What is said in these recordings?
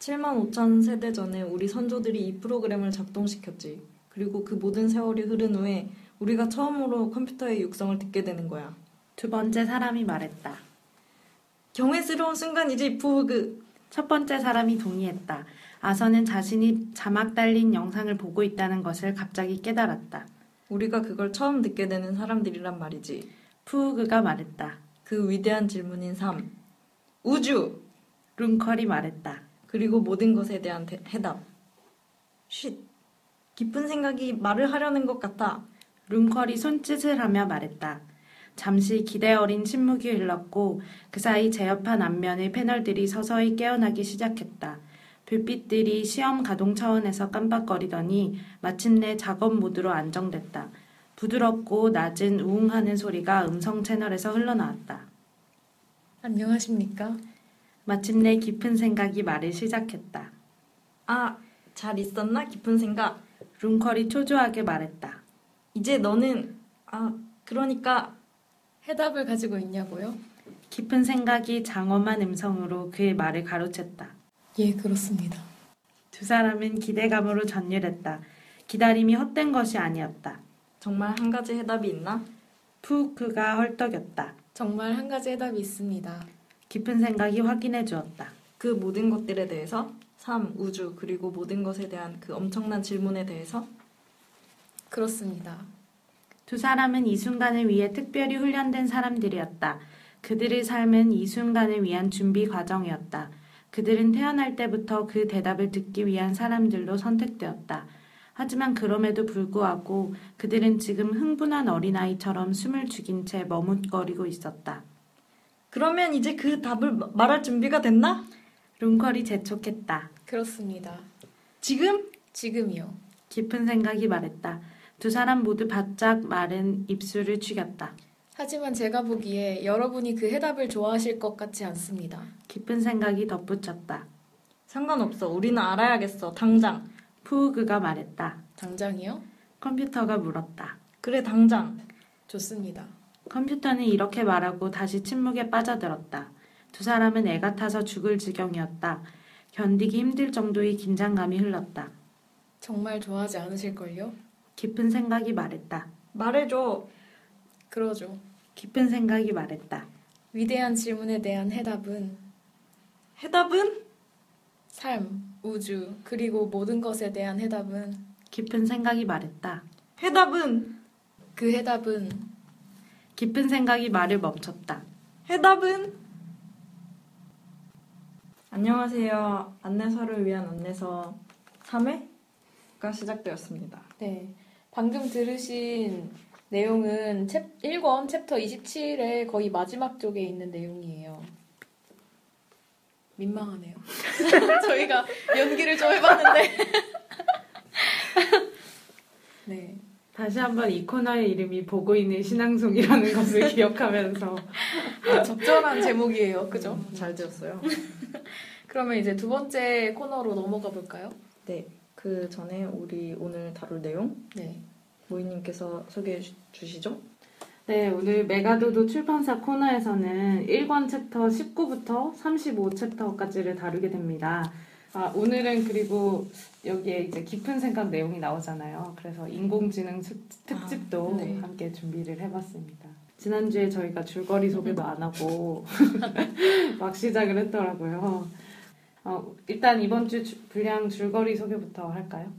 7만 5천 세대 전에 우리 선조들이 이 프로그램을 작동시켰지. 그리고 그 모든 세월이 흐른 후에 우리가 처음으로 컴퓨터의 육성을 듣게 되는 거야. 두 번째 사람이 말했다. 경외스러운 순간이지, 부그. 첫 번째 사람이 동의했다. 아서는 자신이 자막 달린 영상을 보고 있다는 것을 갑자기 깨달았다. 우리가 그걸 처음 듣게 되는 사람들이란 말이지. 푸우그가 말했다. 그 위대한 질문인 3. 우주! 룬컬이 말했다. 그리고 모든 것에 대한 대- 해답. 쉿. 깊은 생각이 말을 하려는 것 같아. 룬컬이 손짓을 하며 말했다. 잠시 기대 어린 침묵이 흘렀고 그 사이 제 옆한 앞면의 패널들이 서서히 깨어나기 시작했다. 불빛들이 시험 가동 차원에서 깜빡거리더니 마침내 작업 모드로 안정됐다. 부드럽고 낮은 우웅하는 소리가 음성 채널에서 흘러나왔다. 안녕하십니까? 마침내 깊은 생각이 말을 시작했다. 아, 잘 있었나? 깊은 생각. 룬컬이 초조하게 말했다. 이제 너는, 아, 그러니까, 해답을 가지고 있냐고요? 깊은 생각이 장엄한 음성으로 그의 말을 가로챘다. 예, 그렇습니다. 두 사람은 기대감으로 전율했다. 기다림이 헛된 것이 아니었다. 정말 한 가지 해답이 있나? 푸크가 헐떡였다. 정말 한 가지 해답이 있습니다. 깊은 생각이 확인해 주었다. 그 모든 것들에 대해서? 3. 우주, 그리고 모든 것에 대한 그 엄청난 질문에 대해서? 그렇습니다. 두 사람은 이 순간을 위해 특별히 훈련된 사람들이었다. 그들의 삶은 이 순간을 위한 준비 과정이었다. 그들은 태어날 때부터 그 대답을 듣기 위한 사람들로 선택되었다. 하지만 그럼에도 불구하고 그들은 지금 흥분한 어린아이처럼 숨을 죽인 채 머뭇거리고 있었다. 그러면 이제 그 답을 마- 말할 준비가 됐나? 룬컬이 재촉했다. 그렇습니다. 지금? 지금이요. 깊은 생각이 말했다. 두 사람 모두 바짝 마른 입술을 죽였다. 하지만 제가 보기에 여러분이 그 해답을 좋아하실 것 같지 않습니다. 깊은 생각이 덧붙였다. 상관없어. 우리는 알아야겠어. 당장. 푸우그가 말했다. 당장이요? 컴퓨터가 물었다. 그래, 당장. 좋습니다. 컴퓨터는 이렇게 말하고 다시 침묵에 빠져들었다. 두 사람은 애가 타서 죽을 지경이었다. 견디기 힘들 정도의 긴장감이 흘렀다. 정말 좋아하지 않으실걸요? 깊은 생각이 말했다. 말해줘. 그러죠. 깊은 생각이 말했다. 위대한 질문에 대한 해답은 해답은? 삶, 우주, 그리고 모든 것에 대한 해답은 깊은 생각이 말했다. 해답은? 그 해답은 깊은 생각이 말을 멈췄다. 해답은? 안녕하세요. 안내서를 위한 안내서 3회가 시작되었습니다. 네. 방금 들으신 내용은 챕, 1권 챕터 27의 거의 마지막 쪽에 있는 내용이에요. 민망하네요. 저희가 연기를 좀 해봤는데. 네. 다시 한번 이 코너의 이름이 보고 있는 신앙송이라는 것을 기억하면서 아, 적절한 제목이에요. 그죠? 잘 되었어요. 그러면 이제 두 번째 코너로 넘어가 볼까요? 네. 그 전에 우리 오늘 다룰 내용 네. 모이님께서 소개해 주- 주시죠. 네, 오늘 메가도도 출판사 코너에서는 1권 챕터 19부터 35 챕터까지를 다루게 됩니다. 아, 오늘은 그리고 여기에 이제 깊은 생각 내용이 나오잖아요. 그래서 인공지능 특- 특집도 아, 네. 함께 준비를 해봤습니다. 지난주에 저희가 줄거리 소개도 안 하고 막 시작을 했더라고요. 어, 일단 이번 주 주- 분량 줄거리 소개부터 할까요?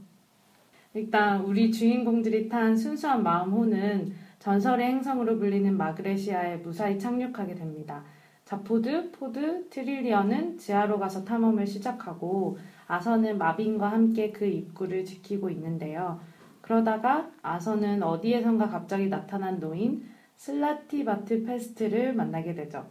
일단 우리 주인공들이 탄 순수한 마음호는 전설의 행성으로 불리는 마그레시아에 무사히 착륙하게 됩니다. 자포드, 포드, 트릴리언은 지하로 가서 탐험을 시작하고 아서는 마빈과 함께 그 입구를 지키고 있는데요. 그러다가 아서는 어디에선가 갑자기 나타난 노인 슬라티바트패스트를 만나게 되죠.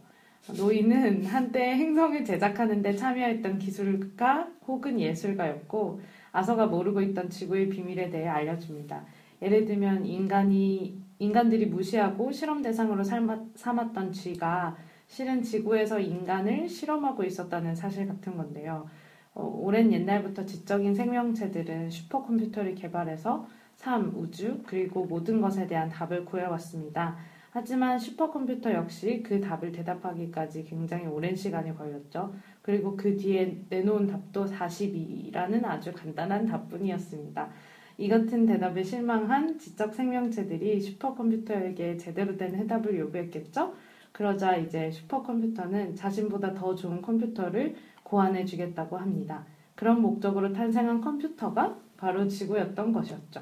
노인은 한때 행성을 제작하는데 참여했던 기술가 혹은 예술가였고 아서가 모르고 있던 지구의 비밀에 대해 알려줍니다. 예를 들면 인간이 인간들이 무시하고 실험 대상으로 삼았던 쥐가 실은 지구에서 인간을 실험하고 있었다는 사실 같은 건데요. 어, 오랜 옛날부터 지적인 생명체들은 슈퍼컴퓨터를 개발해서 삶, 우주, 그리고 모든 것에 대한 답을 구해왔습니다. 하지만 슈퍼컴퓨터 역시 그 답을 대답하기까지 굉장히 오랜 시간이 걸렸죠. 그리고 그 뒤에 내놓은 답도 42라는 아주 간단한 답뿐이었습니다. 이 같은 대답에 실망한 지적 생명체들이 슈퍼컴퓨터에게 제대로 된 해답을 요구했겠죠? 그러자 이제 슈퍼컴퓨터는 자신보다 더 좋은 컴퓨터를 고안해 주겠다고 합니다. 그런 목적으로 탄생한 컴퓨터가 바로 지구였던 것이었죠.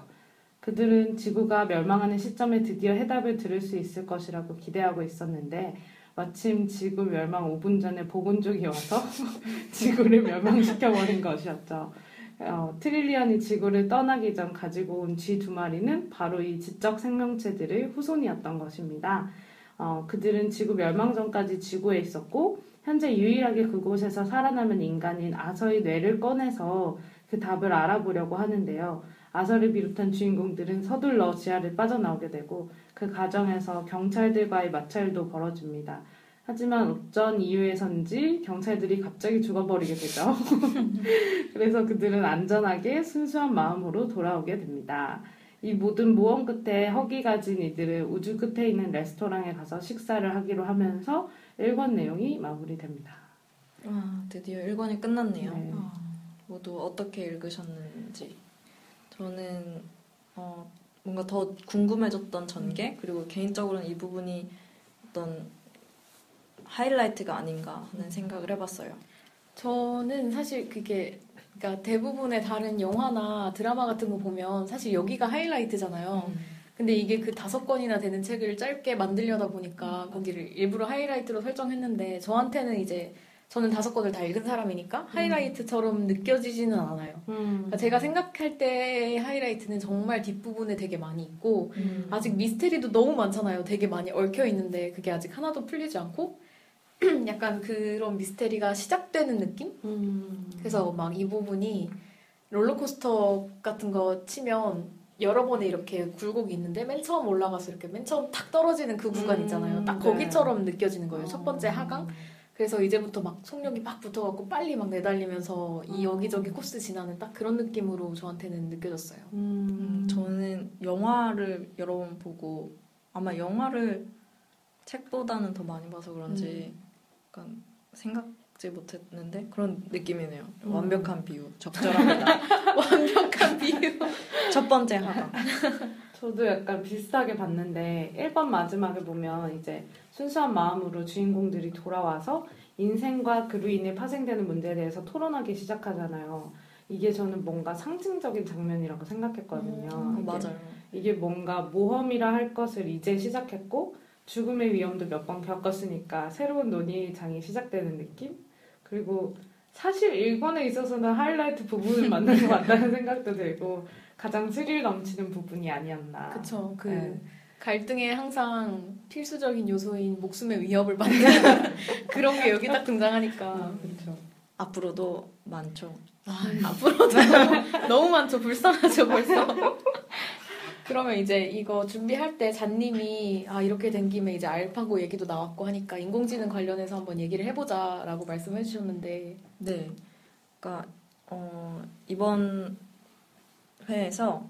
그들은 지구가 멸망하는 시점에 드디어 해답을 들을 수 있을 것이라고 기대하고 있었는데 마침 지구 멸망 5분 전에 보건족이 와서 지구를 멸망시켜버린 것이었죠. 어, 트릴리언이 지구를 떠나기 전 가지고 온 쥐 두 마리는 바로 이 지적 생명체들의 후손이었던 것입니다. 어, 그들은 지구 멸망 전까지 지구에 있었고 현재 유일하게 그곳에서 살아남은 인간인 아서의 뇌를 꺼내서 그 답을 알아보려고 하는데요. 아서를 비롯한 주인공들은 서둘러 지하를 빠져나오게 되고 그 과정에서 경찰들과의 마찰도 벌어집니다. 하지만 어쩐 이유에선지 경찰들이 갑자기 죽어버리게 되죠. 그래서 그들은 안전하게 순수한 마음으로 돌아오게 됩니다. 이 모든 모험 끝에 허기 가진 이들은 우주 끝에 있는 레스토랑에 가서 식사를 하기로 하면서 1권 내용이 마무리됩니다. 아, 드디어 1권이 끝났네요. 네. 아, 모두 어떻게 읽으셨는지. 저는 어, 뭔가 더 궁금해졌던 전개, 그리고 개인적으로는 이 부분이 어떤 하이라이트가 아닌가 하는 생각을 해봤어요. 저는 사실 그게 그러니까 대부분의 다른 영화나 드라마 같은 거 보면 사실 여기가 하이라이트잖아요. 근데 이게 그 다섯 권이나 되는 책을 짧게 만들려다 보니까 거기를 일부러 하이라이트로 설정했는데 저한테는 이제 저는 다섯 권을 다 읽은 사람이니까 하이라이트처럼 느껴지지는 않아요. 그러니까 제가 생각할 때 하이라이트는 정말 뒷부분에 되게 많이 있고 아직 미스테리도 너무 많잖아요. 되게 많이 얽혀 있는데 그게 아직 하나도 풀리지 않고 약간 그런 미스테리가 시작되는 느낌? 그래서 막 이 부분이 롤러코스터 같은 거 치면 여러 번에 이렇게 굴곡이 있는데 맨 처음 올라가서 이렇게 맨 처음 탁 떨어지는 그 구간 있잖아요. 딱 음, 거기처럼 느껴지는 거예요. 첫 번째 어. 하강. 그래서 이제부터 막 속력이 막 붙어갖고 빨리 막 내달리면서 이 음. 여기저기 코스 지나는 딱 그런 느낌으로 저한테는 느껴졌어요. 음, 저는 영화를 여러 번 보고 아마 영화를 책보다는 더 많이 봐서 그런지 약간 생각지 못했는데 그런 느낌이네요. 음. 완벽한 비유, 적절합니다. 완벽한 비유. 첫 번째 하강. 저도 약간 비슷하게 봤는데 1번 마지막에 보면 이제 순수한 마음으로 주인공들이 돌아와서 인생과 그로 인해 파생되는 문제에 대해서 토론하기 시작하잖아요. 이게 저는 뭔가 상징적인 장면이라고 생각했거든요. 음, 이게, 맞아요. 이게 뭔가 모험이라 할 것을 이제 시작했고 죽음의 위험도 몇 번 겪었으니까 새로운 논의장이 시작되는 느낌? 그리고 사실 1권에 있어서는 하이라이트 부분을 만든 것 같다는 생각도 들고 가장 스릴 넘치는 부분이 아니었나. 그쵸. 그 네. 갈등에 항상 필수적인 요소인 목숨의 위협을 받는 그런 게 여기 딱 등장하니까. 그렇죠. 앞으로도 많죠. 아, 앞으로도 너무 많죠. 불쌍하죠, 벌써. 그러면 이제 이거 준비할 때 잔님이 아 이렇게 된 김에 이제 알파고 얘기도 나왔고 하니까 인공지능 관련해서 한번 얘기를 해보자라고 말씀해 주셨는데 네. 그러니까 어, 이번 회에서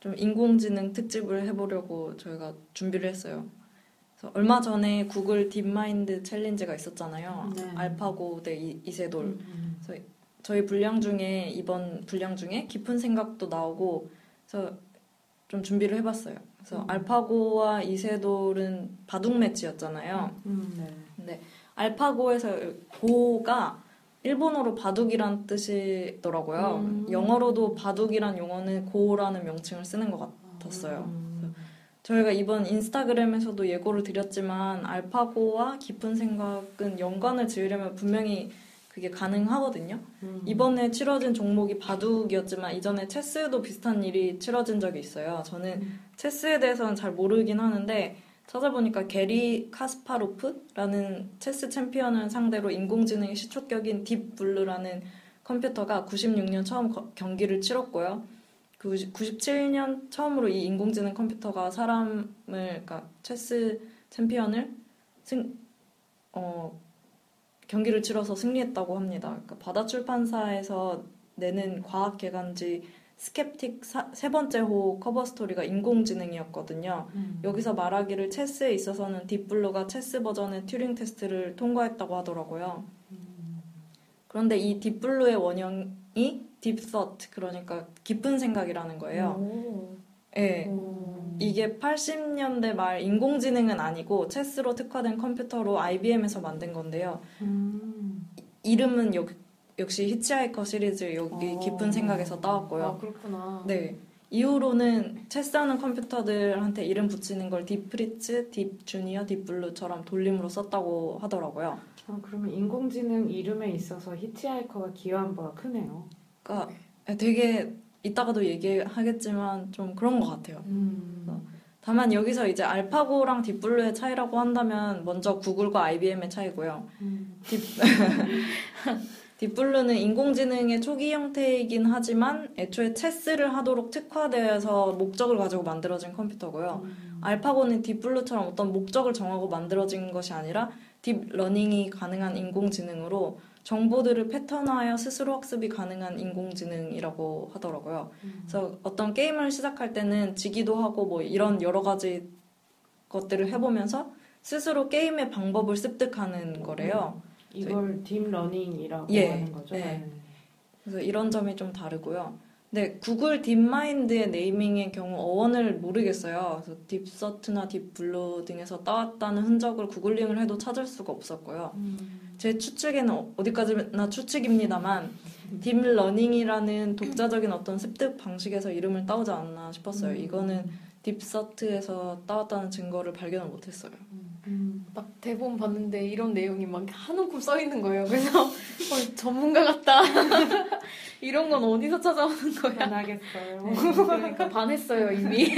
좀 인공지능 특집을 해보려고 저희가 준비를 했어요. 그래서 얼마 전에 구글 딥마인드 챌린지가 있었잖아요. 네. 알파고 대 이- 이세돌. 음, 저희 분량 중에 이번 분량 중에 깊은 생각도 나오고 그래서 좀 준비를 해봤어요. 그래서 음. 알파고와 이세돌은 바둑 매치였잖아요. 음, 네. 근데 알파고에서 고가 일본어로 바둑이란 뜻이더라고요. 음. 영어로도 바둑이란 용어는 고라는 명칭을 쓰는 것 같았어요. 음, 저희가 이번 인스타그램에서도 예고를 드렸지만 알파고와 깊은 생각은 연관을 지으려면 분명히 그게 가능하거든요. 음. 이번에 치러진 종목이 바둑이었지만 이전에 체스도 비슷한 일이 치러진 적이 있어요. 저는 음. 체스에 대해서는 잘 모르긴 하는데 찾아보니까 게리 카스파로프라는 체스 챔피언을 상대로 인공지능의 시초격인 딥블루라는 컴퓨터가 96년 처음 거- 경기를 치렀고요. 그 97년 처음으로 이 인공지능 컴퓨터가 사람을 그러니까 체스 챔피언을 승 어, 경기를 치러서 승리했다고 합니다. 그러니까 바다 출판사에서 내는 과학 계간지 스켑틱 사- 세 번째 호 커버 스토리가 인공지능이었거든요. 음. 여기서 말하기를 체스에 있어서는 딥블루가 체스 버전의 튜링 테스트를 통과했다고 하더라고요. 그런데 이 딥블루의 원형이 딥서트 그러니까 깊은 생각이라는 거예요. 오. 예. 오. 이게 80년대 말 인공지능은 아니고 체스로 특화된 컴퓨터로 IBM에서 만든 건데요. 음. 이름은 역, 역시 히치하이커 시리즈 여기 어. 깊은 생각에서 아 따왔고요. 그렇구나. 네. 이후로는 체스하는 컴퓨터들한테 이름 붙이는 걸 딥프리츠, 딥주니어, 딥블루처럼 돌림으로 썼다고 하더라고요. 아, 그러면 인공지능 이름에 있어서 히치하이커가 기여한 바가 크네요. 그러니까 되게 이따가도 얘기하겠지만 좀 그런 것 같아요. 음. 다만 여기서 이제 알파고랑 딥블루의 차이라고 한다면 먼저 구글과 IBM의 차이고요. 음. 딥, 딥블루는 인공지능의 초기 형태이긴 하지만 애초에 체스를 하도록 특화되어서 목적을 가지고 만들어진 컴퓨터고요. 음. 알파고는 딥블루처럼 어떤 목적을 정하고 만들어진 것이 아니라 딥러닝이 가능한 인공지능으로 정보들을 패턴화하여 스스로 학습이 가능한 인공지능이라고 하더라고요. 음. 그래서 어떤 게임을 시작할 때는 지기도 하고 뭐 이런 여러 가지 것들을 해보면서 스스로 게임의 방법을 습득하는 거래요. 이걸 딥러닝이라고 예, 하는 거죠. 네. 그래서 이런 점이 좀 다르고요. 근데 구글 딥마인드의 naming의 경우 어원을 모르겠어요. 그래서 딥서트나 딥블루 등에서 따왔다는 흔적을 구글링을 해도 찾을 수가 없었고요. 음. 제 추측에는 어- 어디까지나 추측입니다만 딥러닝이라는 독자적인 어떤 습득 방식에서 이름을 따오지 않았나 싶었어요. 음. 이거는 딥서트에서 따왔다는 증거를 발견을 못했어요. 음. 막 대본 봤는데 이런 내용이 막 한 움큼 써 있는 거예요. 그래서 어, 전문가 같다. 이런 건 어디서 찾아오는 거야? 편하겠어요. 그러니까 반했어요 이미.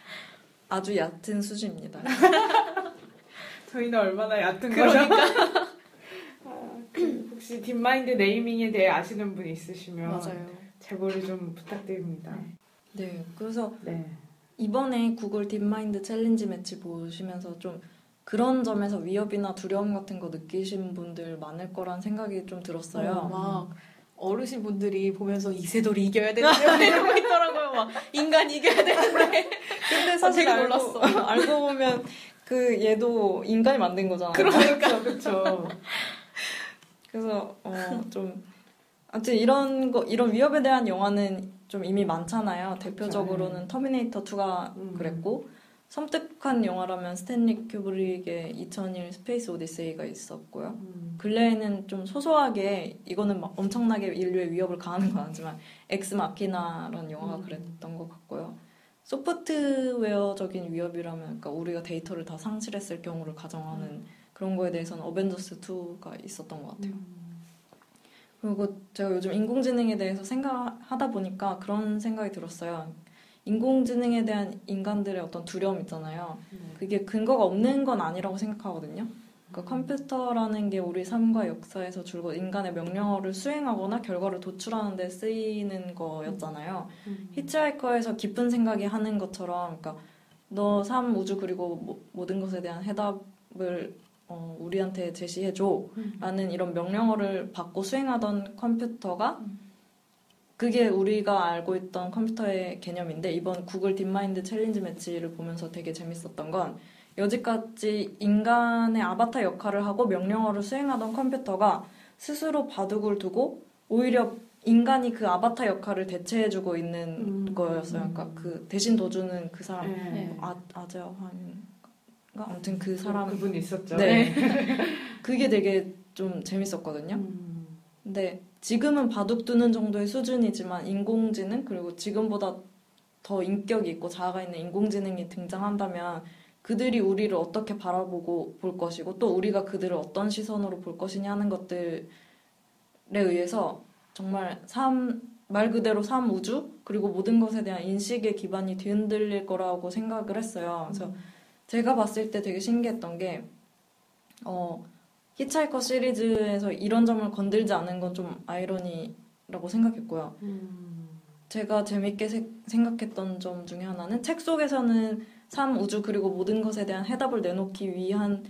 아주 얕은 수준입니다. 저희는 얼마나 얕은 그러니까. 거죠? 아, 그 혹시 딥마인드 naming에 대해 아시는 분 있으시면 맞아요. 제보를 좀 부탁드립니다. 네, 그래서 네. 이번에 구글 딥마인드 챌린지 매치 보시면서 좀 그런 점에서 위협이나 두려움 같은 거 느끼신 분들 많을 거란 생각이 좀 들었어요. 어, 막 어르신 분들이 보면서 이세돌이 이겨야 되는데 이러고 있더라고요. 막 인간 이겨야 되는데. 근데 사실 알고, 놀랐어. 알고 보면 그 얘도 인간이 만든 거잖아요. 그러니까 그렇죠. 그래서 어, 좀 아무튼 이런 거 이런 위협에 대한 영화는 좀 이미 많잖아요. 대표적으로는 터미네이터 2가 음. 그랬고 섬뜩한 영화라면 스탠리 큐브릭의 2001 스페이스 오디세이가 있었고요. 음. 근래에는 좀 소소하게 이거는 막 엄청나게 인류의 위협을 가하는 건 아니지만 엑스 마키나라는 영화가 음. 그랬던 것 같고요. 소프트웨어적인 위협이라면 그러니까 우리가 데이터를 다 상실했을 경우를 가정하는 그런 거에 대해서는 어벤져스 2가 있었던 것 같아요. 그리고 제가 요즘 인공지능에 대해서 생각하다 보니까 그런 생각이 들었어요. 인공지능에 대한 인간들의 어떤 두려움 있잖아요. 네. 그게 근거가 없는 건 아니라고 생각하거든요. 그러니까 컴퓨터라는 게 우리 삶과 역사에서 줄곧 인간의 명령어를 수행하거나 결과를 도출하는 데 쓰이는 거였잖아요. 음. 히치하이커에서 깊은 생각이 하는 것처럼 그러니까 너 삶, 우주 그리고 모- 모든 것에 대한 해답을 어, 우리한테 제시해줘 음. 라는 이런 명령어를 받고 수행하던 컴퓨터가 그게 우리가 알고 있던 컴퓨터의 개념인데 이번 구글 딥마인드 챌린지 매치를 보면서 되게 재밌었던 건 여지까지 인간의 아바타 역할을 하고 명령어를 수행하던 컴퓨터가 스스로 바둑을 두고 오히려 인간이 그 아바타 역할을 대체해주고 있는 음. 거였어요. 그러니까 그 대신 도주는 그 사람 네. 네. 아 아재환인가 아무튼 그 사람 그분 있었죠. 네. 그게 되게 좀 재밌었거든요. 음. 근데 지금은 바둑 두는 정도의 수준이지만 인공지능 그리고 지금보다 더 인격이 있고 자아가 있는 인공지능이 등장한다면 그들이 우리를 어떻게 바라보고 볼 것이고 또 우리가 그들을 어떤 시선으로 볼 것이냐 하는 것들에 의해서 정말 삶, 말 그대로 삶 우주 그리고 모든 것에 대한 인식의 기반이 뒤흔들릴 거라고 생각을 했어요. 그래서 제가 봤을 때 되게 신기했던 게, 어, 히치하이커 시리즈에서 이런 점을 건들지 않은 건 좀 아이러니라고 생각했고요. 음. 제가 재밌게 세- 생각했던 점 중에 하나는 책 속에서는 삶, 우주, 그리고 모든 것에 대한 해답을 내놓기 위한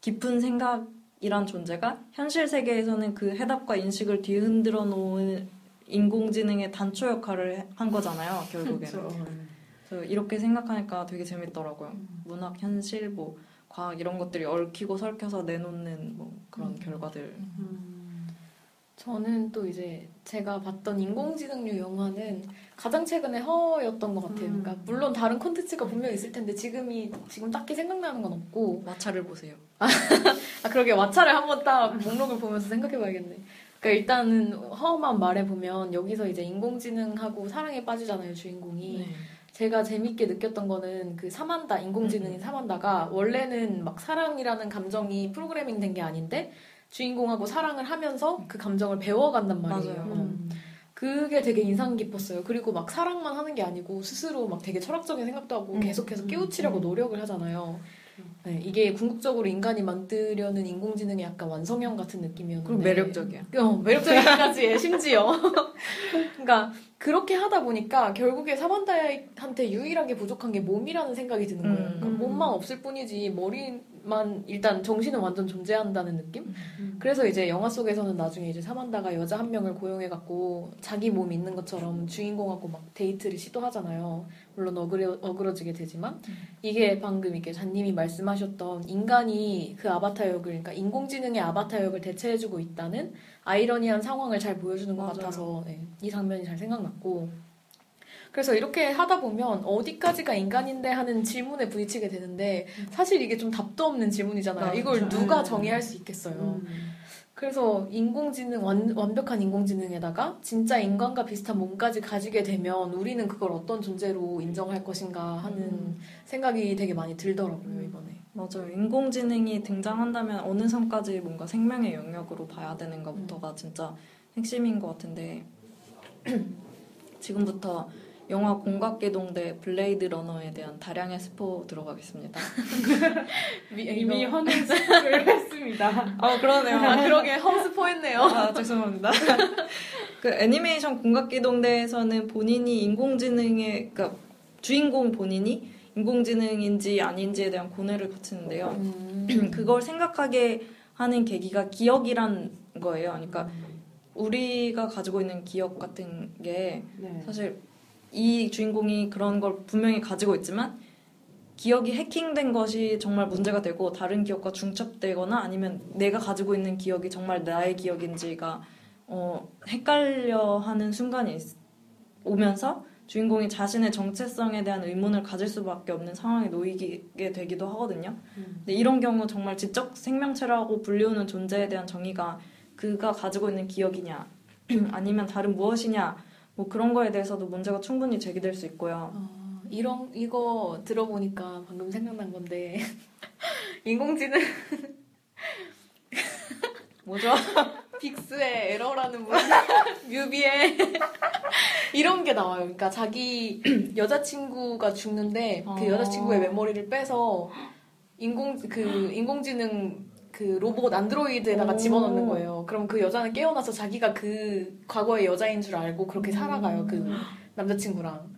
깊은 생각이란 존재가 현실 세계에서는 그 해답과 인식을 뒤흔들어 놓은 인공지능의 단초 역할을 한 거잖아요, 결국에는. 그렇죠. 그래서 이렇게 생각하니까 되게 재밌더라고요. 문학, 현실, 뭐 과학 이런 것들이 얽히고 설켜서 내놓는 뭐 그런 음. 결과들. 음. 저는 또 이제 제가 봤던 인공지능류 영화는 가장 최근에 허였던 것 같아요. 음. 그러니까 물론 다른 콘텐츠가 분명 있을 텐데 지금이 지금 딱히 생각나는 건 없고 마차를 보세요. 아 그러게 왓챠를 한번 딱 목록을 보면서 생각해봐야겠네. 그러니까 일단은 허만 말해 보면 여기서 이제 인공지능하고 사랑에 빠지잖아요 주인공이. 네. 제가 재밌게 느꼈던 거는 그 사만다 인공지능인 사만다가 원래는 막 사랑이라는 감정이 프로그래밍 된 게 아닌데 주인공하고 사랑을 하면서 그 감정을 배워간단 말이에요. 음. 그게 되게 인상 깊었어요. 그리고 막 사랑만 하는 게 아니고 스스로 막 되게 철학적인 생각도 하고 음. 계속해서 깨우치려고 음. 노력을 하잖아요. 음. 네, 이게 궁극적으로 인간이 만들려는 인공지능의 약간 완성형 같은 느낌이었는데 그리고 매력적이야. 어, 매력적이기까지 해, 심지어. 그러니까 그렇게 하다 보니까 결국에 사만다한테 유일하게 부족한 게 몸이라는 생각이 드는 거예요. 음. 그러니까 몸만 없을 뿐이지 머리 만 일단 정신은 완전 존재한다는 느낌? 음. 그래서 이제 영화 속에서는 나중에 이제 사만다가 여자 한 명을 고용해 갖고 자기 몸 있는 것처럼 주인공하고 막 데이트를 시도하잖아요. 물론 어그러, 어그러지게 되지만 음. 이게 방금 이렇게 잔님이 말씀하셨던 인간이 그 아바타 역을 그러니까 인공지능의 아바타 역을 대체해주고 있다는 아이러니한 상황을 잘 보여주는 것 맞아요. 같아서 네, 이 장면이 잘 생각났고 그래서 이렇게 하다 보면 어디까지가 인간인데 하는 질문에 부딪히게 되는데 사실 이게 좀 답도 없는 질문이잖아요. 이걸 누가 음. 정의할 수 있겠어요. 음. 그래서 인공지능 완, 완벽한 인공지능에다가 진짜 인간과 비슷한 몸까지 가지게 되면 우리는 그걸 어떤 존재로 인정할 것인가 하는 음. 생각이 되게 많이 들더라고요 이번에. 맞아요. 인공지능이 등장한다면 어느 선까지 뭔가 생명의 영역으로 봐야 되는가부터가 진짜 핵심인 것 같은데 지금부터 영화 공각기동대 블레이드 러너에 대한 다량의 스포 들어가겠습니다. 이미 허는 스포를 했습니다. 아 그러네요. 아 그러게 허 스포했네요. 아 죄송합니다. 그 애니메이션 공각기동대에서는 본인이 인공지능의 그러니까 주인공 본인이 인공지능인지 아닌지에 대한 고뇌를 거치는데요. 음. 그걸 생각하게 하는 계기가 기억이란 거예요. 그러니까 우리가 가지고 있는 기억 같은 게 네. 사실 이 주인공이 그런 걸 분명히 가지고 있지만 기억이 해킹된 것이 정말 문제가 되고 다른 기억과 중첩되거나 아니면 내가 가지고 있는 기억이 정말 나의 기억인지가 어, 헷갈려 하는 순간이 있- 오면서 주인공이 자신의 정체성에 대한 의문을 가질 수밖에 없는 상황에 놓이게 되기도 하거든요. 음. 근데 이런 경우 정말 지적 생명체라고 불리우는 존재에 대한 정의가 그가 가지고 있는 기억이냐 아니면 다른 무엇이냐 뭐 그런 거에 대해서도 문제가 충분히 제기될 수 있고요. 어, 이런 이거 들어보니까 방금 생각난 건데 인공지능 뭐죠? 빅스의 에러라는 문 뮤비에 이런 게 나와요. 그러니까 자기 여자친구가 죽는데 그 아. 여자친구의 메모리를 빼서 인공 그 인공지능 그 로봇 안드로이드에다가 오. 집어넣는 거예요. 그럼 그 여자는 깨어나서 자기가 그 과거의 여자인 줄 알고 그렇게 살아가요. 그 남자친구랑.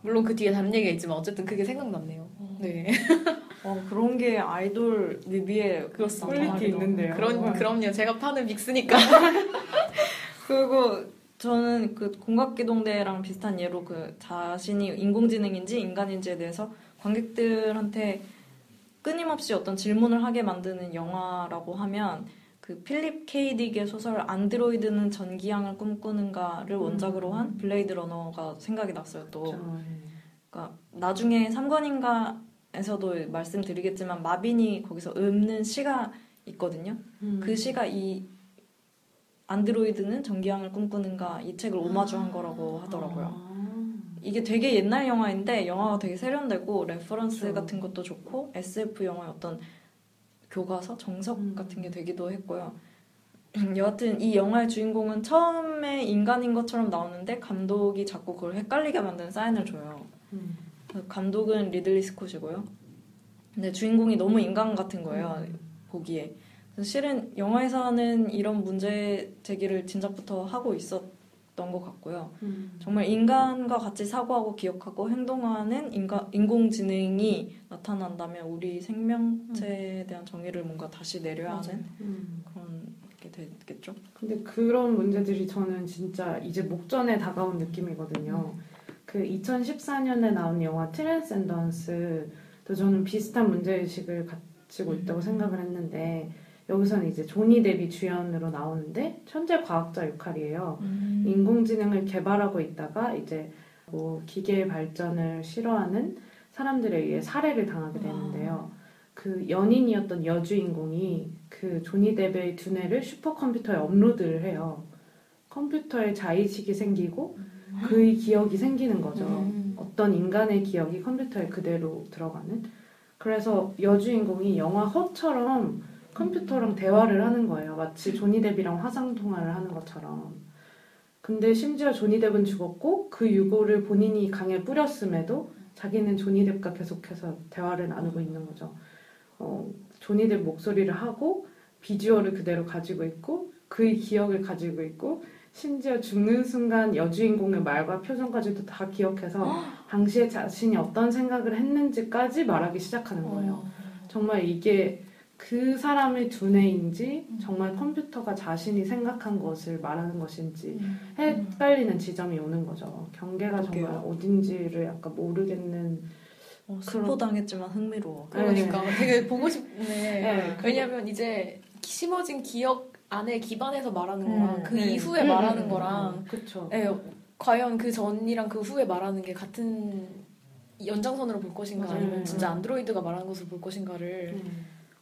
물론 그 뒤에 다른 얘기가 있지만 어쨌든 그게 생각났네요. 네. 어, 그런 게 아이돌 뮤비에 그렇습니다. 퀄리티 있는데요. 그런 그럼요. 제가 파는 빅스니까. 그리고 저는 그 공각기동대랑 비슷한 예로 그 자신이 인공지능인지 인간인지에 대해서 관객들한테 끊임없이 어떤 질문을 하게 만드는 영화라고 하면 그 필립 케이 딕의 소설 안드로이드는 전기향을 꿈꾸는가를 원작으로 한 블레이드 러너가 생각이 났어요 또. 그러니까 나중에 3권인가에서도 말씀드리겠지만 마빈이 거기서 읊는 시가 있거든요. 음. 그 시가 이 안드로이드는 전기향을 꿈꾸는가 이 책을 오마주한 거라고 하더라고요. 아. 이게 되게 옛날 영화인데 영화가 되게 세련되고 reference 그렇죠. 같은 것도 좋고 SF 영화의 어떤 교과서 정석 음. 같은 게 되기도 했고요. 여하튼 이 영화의 주인공은 처음에 인간인 것처럼 나오는데 감독이 자꾸 그걸 헷갈리게 만드는 사인을 줘요. 음. 그 감독은 리들리 스콧이고요. 근데 주인공이 너무 인간 같은 거예요. 보기에. 그래서 실은 영화에서는 이런 문제 제기를 진작부터 하고 있었 던 것 같고요. 음. 정말 인간과 같이 사고하고 기억하고 행동하는 인가, 인공지능이 나타난다면 우리 생명체에 대한 정의를 뭔가 다시 내려야 하는 음. 그런 게 되겠죠. 근데 그런 문제들이 저는 진짜 이제 목전에 다가온 느낌이거든요. 그 2014년에 나온 영화 트랜센던스도 저는 비슷한 문제의식을 가지고 있다고 생각을 했는데 여기서는 이제 조니 데비 주연으로 나오는데 천재 과학자 역할이에요. 음. 인공지능을 개발하고 있다가 이제 뭐 기계 발전을 싫어하는 사람들에 의해 살해를 당하게 되는데요. 그 연인이었던 여주인공이 그 조니 데베의 두뇌를 슈퍼컴퓨터에 업로드를 해요. 컴퓨터에 자의식이 생기고 그의 기억이 생기는 거죠. 음. 어떤 인간의 기억이 컴퓨터에 그대로 들어가는. 그래서 여주인공이 영화 허처럼 컴퓨터랑 대화를 하는 거예요. 마치 조니 데비랑 화상 통화를 하는 것처럼. 근데 심지어 조니 뎁은 죽었고 그 유고를 본인이 강에 뿌렸음에도 자기는 조니 뎁과 계속해서 대화를 나누고 있는 거죠. 어, 조니 뎁 목소리를 하고 비주얼을 그대로 가지고 있고 그의 기억을 가지고 있고 심지어 죽는 순간 여주인공의 말과 표정까지도 다 기억해서 당시에 자신이 어떤 생각을 했는지까지 말하기 시작하는 거예요. 어. 정말 이게 그 사람의 두뇌인지 정말 컴퓨터가 자신이 생각한 것을 말하는 것인지 음. 헷갈리는 지점이 오는 거죠. 경계가 정말 그러게요. 어딘지를 약간 모르겠는. 어, 스포당했지만 흥미로워. 그러니까 되게 보고 싶네. 네, 왜냐면 이제 심어진 기억 안에 기반해서 말하는 거랑 음, 그 네. 이후에 음, 말하는 음, 거랑 그렇죠. 네, 과연 그 전이랑 그 후에 말하는 게 같은 연장선으로 볼 것인가 맞아요. 아니면 진짜 안드로이드가 말하는 것을 볼 것인가를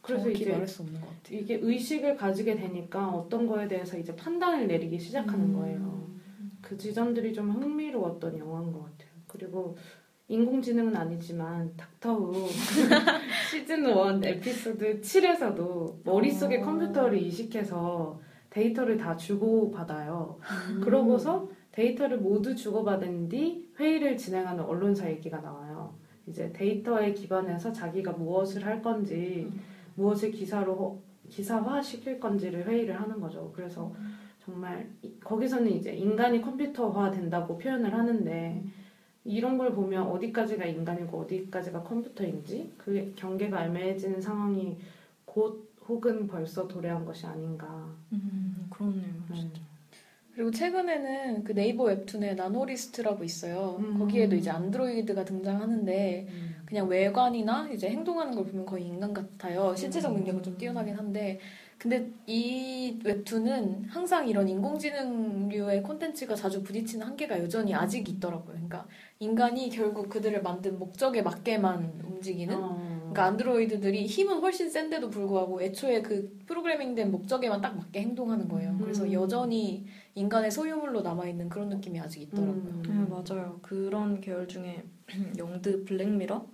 그래서 이제 말할 수 없는 것 같아요. 이게 의식을 가지게 되니까 어떤 거에 대해서 이제 판단을 내리기 시작하는 음. 거예요. 그 지점들이 좀 흥미로웠던 영화인 것 같아요. 그리고 인공지능은 아니지만 닥터후 시즌 1 에피소드 7에서도 머릿속에 어. 컴퓨터를 이식해서 데이터를 다 주고받아요. 음. 그러고서 데이터를 모두 주고받은 뒤 회의를 진행하는 언론사 얘기가 나와요. 이제 데이터에 기반해서 자기가 무엇을 할 건지 음. 무엇을 기사로 기사화 시킬 건지를 회의를 하는 거죠. 그래서 음. 정말 이- 거기서는 이제 인간이 컴퓨터화 된다고 표현을 하는데 이런 걸 보면 어디까지가 인간이고 어디까지가 컴퓨터인지 그 경계가 애매해지는 상황이 곧 혹은 벌써 도래한 것이 아닌가. 음, 그렇네요. 네. 진짜. 그리고 최근에는 그 네이버 웹툰에 나노리스트라고 있어요. 음. 거기에도 이제 안드로이드가 등장하는데 그냥 외관이나 이제 행동하는 걸 보면 거의 인간 같아요. 신체적 능력은 좀 뛰어나긴 한데 근데 이 웹툰은 항상 이런 인공지능류의 콘텐츠가 자주 부딪히는 한계가 여전히 아직 있더라고요. 그러니까 인간이 결국 그들을 만든 목적에 맞게만 움직이는 어. 그러니까 안드로이드들이 힘은 훨씬 센데도 불구하고 애초에 그 프로그래밍된 목적에만 딱 맞게 행동하는 거예요. 그래서 음. 여전히 인간의 소유물로 남아있는 그런 느낌이 아직 있더라고요. 음. 네, 맞아요. 그런 계열 중에 영드 블랙미러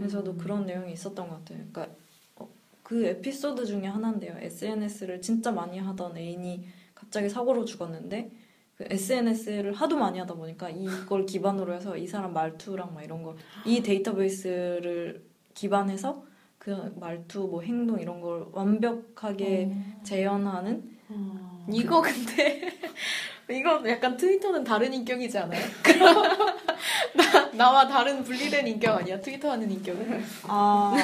에서도 음. 그런 내용이 있었던 것 같아요. 그러니까 어, 그 에피소드 중에 하나인데요. SNS를 진짜 많이 하던 애인이 갑자기 사고로 죽었는데 그 SNS를 하도 많이 하다 보니까 이걸 기반으로 해서 이 사람 말투랑 막 이런 거 이 데이터베이스를 기반해서 그 말투 뭐 행동 이런 걸 완벽하게 어. 재현하는 어. 이거 근데 이거 약간 트위터는 다른 인격이지 않아요? 나, 나와 다른 분리된 인격 아니야? 트위터 하는 인격은? 아,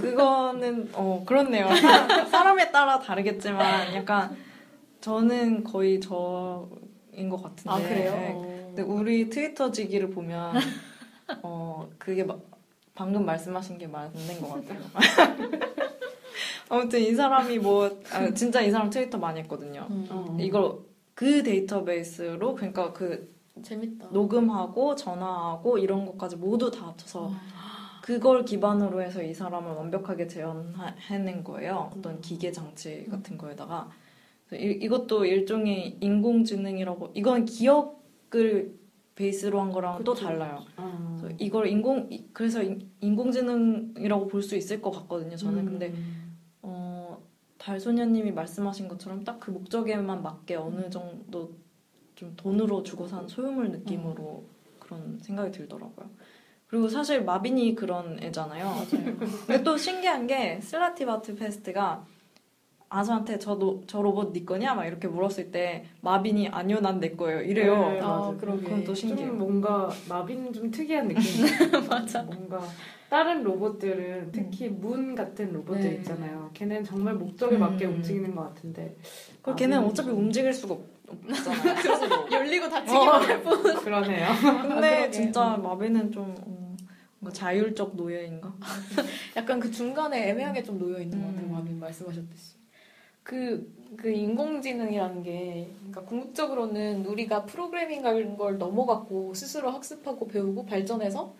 그거는, 어, 그렇네요. 사람에 따라 다르겠지만, 약간, 저는 거의 저인 것 같은데. 아 그래요? 네. 어. 근데 우리 트위터 지기를 보면, 어, 그게 막, 방금 말씀하신 게 맞는 것 같아요. 아무튼 이 사람이 뭐, 아, 진짜 이 사람 트위터 많이 했거든요. 음. 어. 이걸 그 데이터베이스로, 그러니까 그 재밌다. 녹음하고 전화하고 이런 것까지 모두 다 합쳐서 아. 그걸 기반으로 해서 이 사람을 완벽하게 재현해낸 거예요. 어떤 기계 장치 같은 거에다가. 이, 이것도 일종의 인공지능이라고, 이건 기억을 베이스로 한 거랑 또. 달라요. 어. 그래서 이걸 인공, 이- 그래서 인- 인공지능이라고 볼 수 있을 것 같거든요, 저는. 음. 근데, 어, 달소녀님이 말씀하신 것처럼 딱 그 목적에만 맞게 어느 정도 좀 돈으로 주고 산 소유물 느낌으로 그런 생각이 들더라고요. 그리고 사실 마빈이 그런 애잖아요. 근데 또 신기한 게 슬라티바트패스트가 아저한테 저도 저 로봇 네 거냐 막 이렇게 물었을 때 마빈이 아니요 난 내 거예요 이래요. 네, 아. 그러게. 그건 또 신기해요. 좀 뭔가 마빈 좀 특이한 느낌. 맞아. 뭔가 다른 로봇들은 특히 문 같은 로봇들 네. 있잖아요. 걔는 정말 목적에 맞게 음. 움직이는 것 같은데. 그리고 걔는 어차피 좀- 움직일 수가 없- 없잖아요. 스스로. 열리고 닫히기만 할 뿐. 그러네요. 근데 그러게. 진짜 마빈은 좀 어, 뭔가 자율적 노예인가? 약간 그 중간에 애매하게 좀 놓여 있는 것 같아요. 음. 마빈 말씀하셨듯이. 그, 그 인공지능이라는 게, 그러니까 궁극적으로는 우리가 프로그래밍이라는 걸 넘어갔고 스스로 학습하고 배우고 발전해서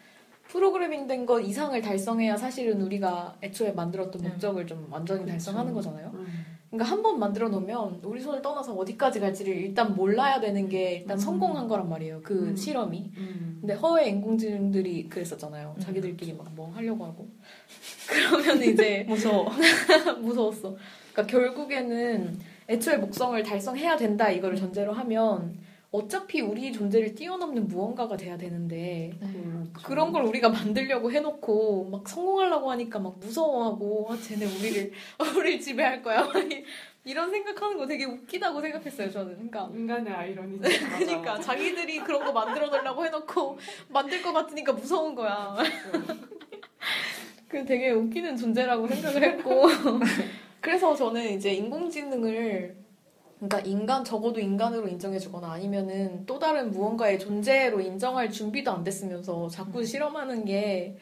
프로그래밍 된 것 이상을 달성해야 사실은 우리가 애초에 만들었던 네. 목적을 좀 완전히 달성하는 거잖아요. 음. 그러니까 한 번 만들어 놓으면 우리 손을 떠나서 어디까지 갈지를 일단 몰라야 되는 게 일단 음. 성공한 거란 말이에요. 그 음. 실험이. 음. 근데 허의 인공지능들이 그랬었잖아요. 음. 자기들끼리 막 뭐 하려고 하고. 그러면 이제 무서워. 무서웠어. 그러니까 결국에는 애초에 목성을 달성해야 된다 이거를 전제로 하면 어차피 우리 존재를 뛰어넘는 무언가가 돼야 되는데 그렇죠. 그런 걸 우리가 만들려고 해놓고 막 성공하려고 하니까 막 무서워하고 아, 쟤네 우리를 우리를 지배할 거야 이런 생각하는 거 되게 웃기다고 생각했어요 저는. 그러니까 인간의 아이러니. 그러니까 자기들이 그런 거 만들어 달라고 해놓고 만들 것 같으니까 무서운 거야. 그 되게 웃기는 존재라고 생각을 했고 그래서 저는 이제 인공지능을 그러니까 인간 적어도 인간으로 인정해주거나 아니면은 또 다른 무언가의 존재로 인정할 준비도 안 됐으면서 자꾸 실험하는 게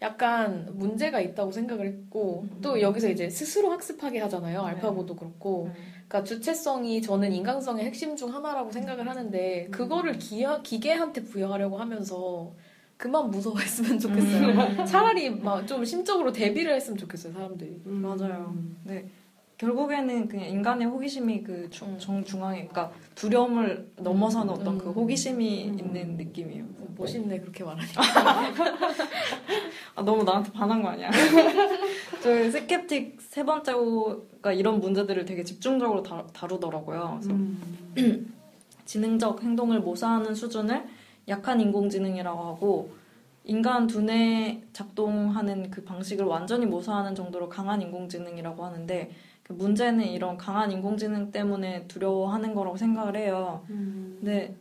약간 문제가 있다고 생각을 했고 또 여기서 이제 스스로 학습하게 하잖아요 알파고도 그렇고 그러니까 주체성이 저는 인간성의 핵심 중 하나라고 생각을 하는데 그거를 기하, 기계한테 부여하려고 하면서 그만 무서워했으면 좋겠어요. 음. 차라리 막 좀 심적으로 대비를 했으면 좋겠어요 사람들이. 음. 맞아요. 네. 결국에는 그냥 인간의 호기심이 그 중, 음. 정중앙에, 그러니까 두려움을 넘어서는 어떤 음. 그 호기심이 음. 있는 느낌이에요. 멋있네 그렇게 말하니. 아, 너무 나한테 반한 거 아니야? 저 스캡틱 세 번째가 이런 문제들을 되게 집중적으로 다, 다루더라고요. 그래서 음. 지능적 행동을 모사하는 수준을 약한 인공지능이라고 하고 인간 두뇌 작동하는 그 방식을 완전히 모사하는 정도로 강한 인공지능이라고 하는데 그 문제는 이런 강한 인공지능 때문에 두려워하는 거라고 생각을 해요. 음. 근데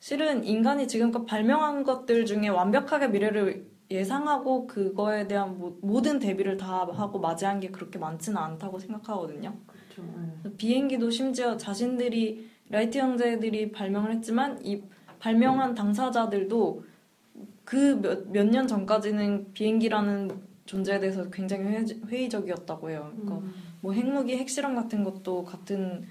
실은 인간이 지금껏 발명한 것들 중에 완벽하게 미래를 예상하고 그거에 대한 모- 모든 대비를 다 하고 맞이한 게 그렇게 많지는 않다고 생각하거든요. 그렇죠. 네. 비행기도 심지어 자신들이 라이트 형제들이 발명을 했지만 이 발명한 당사자들도 그 몇 년 전까지는 비행기라는 존재에 대해서 굉장히 회의- 회의적이었다고 해요. 그러니까 음. 뭐 핵무기, 핵실험 같은 것도 같은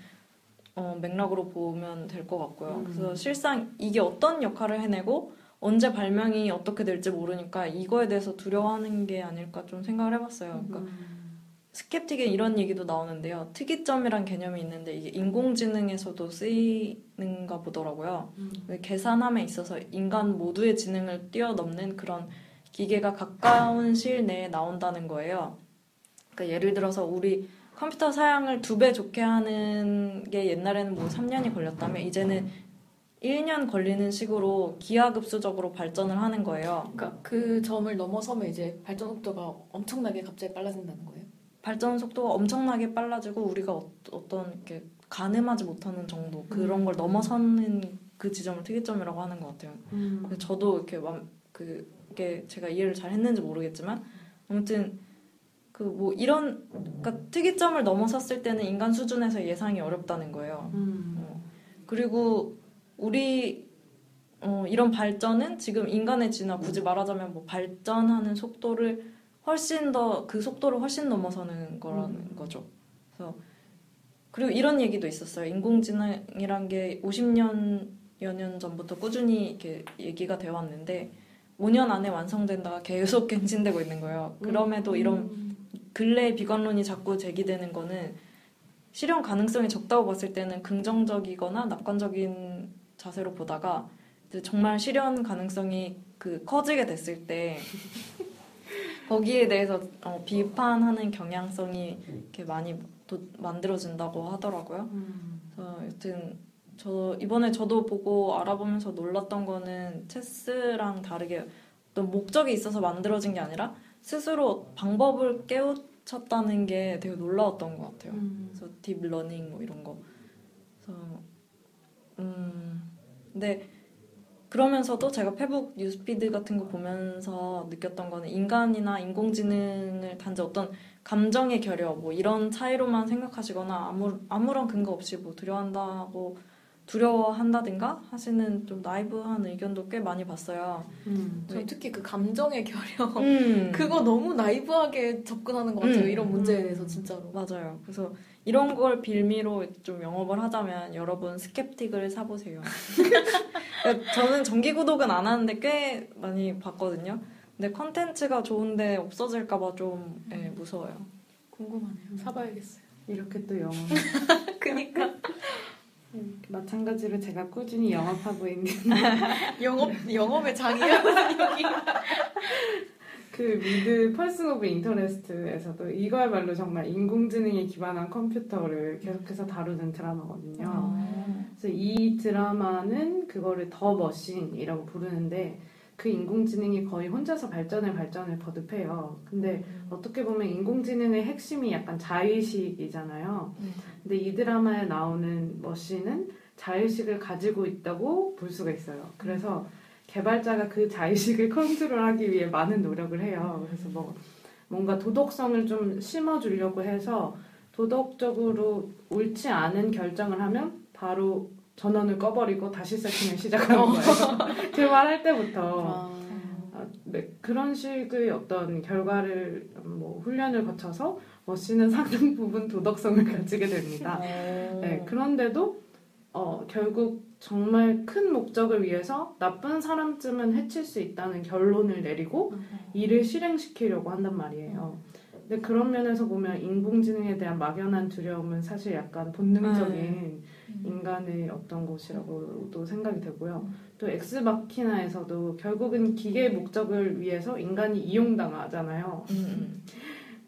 어, 맥락으로 보면 될 것 같고요. 음. 그래서 실상 이게 어떤 역할을 해내고 언제 발명이 어떻게 될지 모르니까 이거에 대해서 두려워하는 게 아닐까 좀 생각을 해봤어요. 그러니까 음. 스캡틱에 이런 얘기도 나오는데요. 특이점이란 개념이 있는데 이게 인공지능에서도 쓰이는가 보더라고요. 음. 계산함에 있어서 인간 모두의 지능을 뛰어넘는 그런 기계가 가까운 시일 내에 나온다는 거예요. 그러니까 예를 들어서 우리 컴퓨터 사양을 두 배 좋게 하는 게 옛날에는 뭐 3년이 걸렸다면 이제는 1년 걸리는 식으로 기하급수적으로 발전을 하는 거예요. 그러니까 그 점을 넘어서면 이제 발전 속도가 엄청나게 갑자기 빨라진다는 거예요. 발전 속도가 엄청나게 빨라지고 우리가 어, 떤 이렇게 가늠하지 못하는 정도 그런 걸 넘어서는 그 지점을 특이점이라고 하는 것 같아요. 음. 저도 이렇게 완- 그게 제가 이해를 잘 했는지 모르겠지만 아무튼 그 뭐 이런 그러니까 특이점을 넘어섰을 때는 인간 수준에서 예상이 어렵다는 거예요. 음. 어. 그리고 우리 어, 이런 발전은 지금 인간의 진화 굳이 말하자면 뭐 발전하는 속도를 훨씬 더 그 속도를 훨씬 넘어서는 거라는 음. 거죠. 그래서 그리고 이런 얘기도 있었어요. 인공지능이란 게 50년 여 년 전부터 꾸준히 이렇게 얘기가 되어 왔는데 5년 안에 완성된다가 계속 갱신되고 있는 거예요. 그럼에도 이런 음. 근래 비관론이 자꾸 제기되는 거는 실현 가능성이 적다고 봤을 때는 긍정적이거나 낙관적인 자세로 보다가 정말 실현 가능성이 그 커지게 됐을 때 거기에 대해서 어, 비판하는 경향성이 이렇게 많이 도- 만들어진다고 하더라고요. 음. 그래서 여튼 저 이번에 저도 보고 알아보면서 놀랐던 거는 체스랑 다르게 어떤 목적이 있어서 만들어진 게 아니라 스스로 방법을 깨우쳐 쳤다는 게 되게 놀라웠던 것 같아요. 음. 그래서 deep learning 뭐 이런 거. 그래서 음 근데 그러면서도 제가 페북 newsfeed 같은 거 보면서 느꼈던 거는 인간이나 인공지능을 단지 어떤 감정의 결여 뭐 이런 차이로만 생각하시거나 아무 아무런 근거 없이 뭐 두려워한다고 두려워한다든가 하시는 좀 나이브한 의견도 꽤 많이 봤어요. 음. 저 특히 그 감정의 결여 음. 그거 너무 나이브하게 접근하는 것 같아요. 음. 이런 문제에 대해서 진짜로. 맞아요. 그래서 이런 걸 빌미로 좀 영업을 하자면 여러분 스캡틱을 사보세요. 저는 정기 구독은 안 하는데 꽤 많이 봤거든요. 근데 컨텐츠가 좋은데 없어질까봐 좀 예, 무서워요. 궁금하네요. 사봐야겠어요. 이렇게 또 영업. 그니까 음, 마찬가지로 제가 꾸준히 영업하고 있는 영업 영업의 장이야 여기. 그 미드 Person of Interest에서도 이거야말로 정말 인공지능에 기반한 컴퓨터를 계속해서 다루는 드라마거든요. 아. 그래서 이 드라마는 그거를 the machine이라고 부르는데 그 인공지능이 거의 혼자서 발전을 발전을 거듭해요. 근데 어떻게 보면 인공지능의 핵심이 약간 자의식이잖아요. 음. 근데 이 드라마에 나오는 머신은 자의식을 가지고 있다고 볼 수가 있어요. 그래서 개발자가 그 자의식을 컨트롤하기 위해 많은 노력을 해요. 그래서 뭐 뭔가 도덕성을 좀 심어주려고 해서 도덕적으로 옳지 않은 결정을 하면 바로 전원을 꺼버리고 다시 세팅을 시작하는 거예요. 그 말할 때부터. 아. 아, 네, 그런 식의 어떤 결과를 뭐 훈련을 거쳐서 머신은 상당 부분 도덕성을 가지게 됩니다. 네, 그런데도 어, 결국 정말 큰 목적을 위해서 나쁜 사람쯤은 해칠 수 있다는 결론을 내리고 이를 실행시키려고 한단 말이에요. 근데 그런 면에서 보면 인공지능에 대한 막연한 두려움은 사실 약간 본능적인 인간의 어떤 것이라고도 생각이 되고요. 또 엑스마키나에서도 결국은 기계의 목적을 위해서 인간이 이용당하잖아요. 음,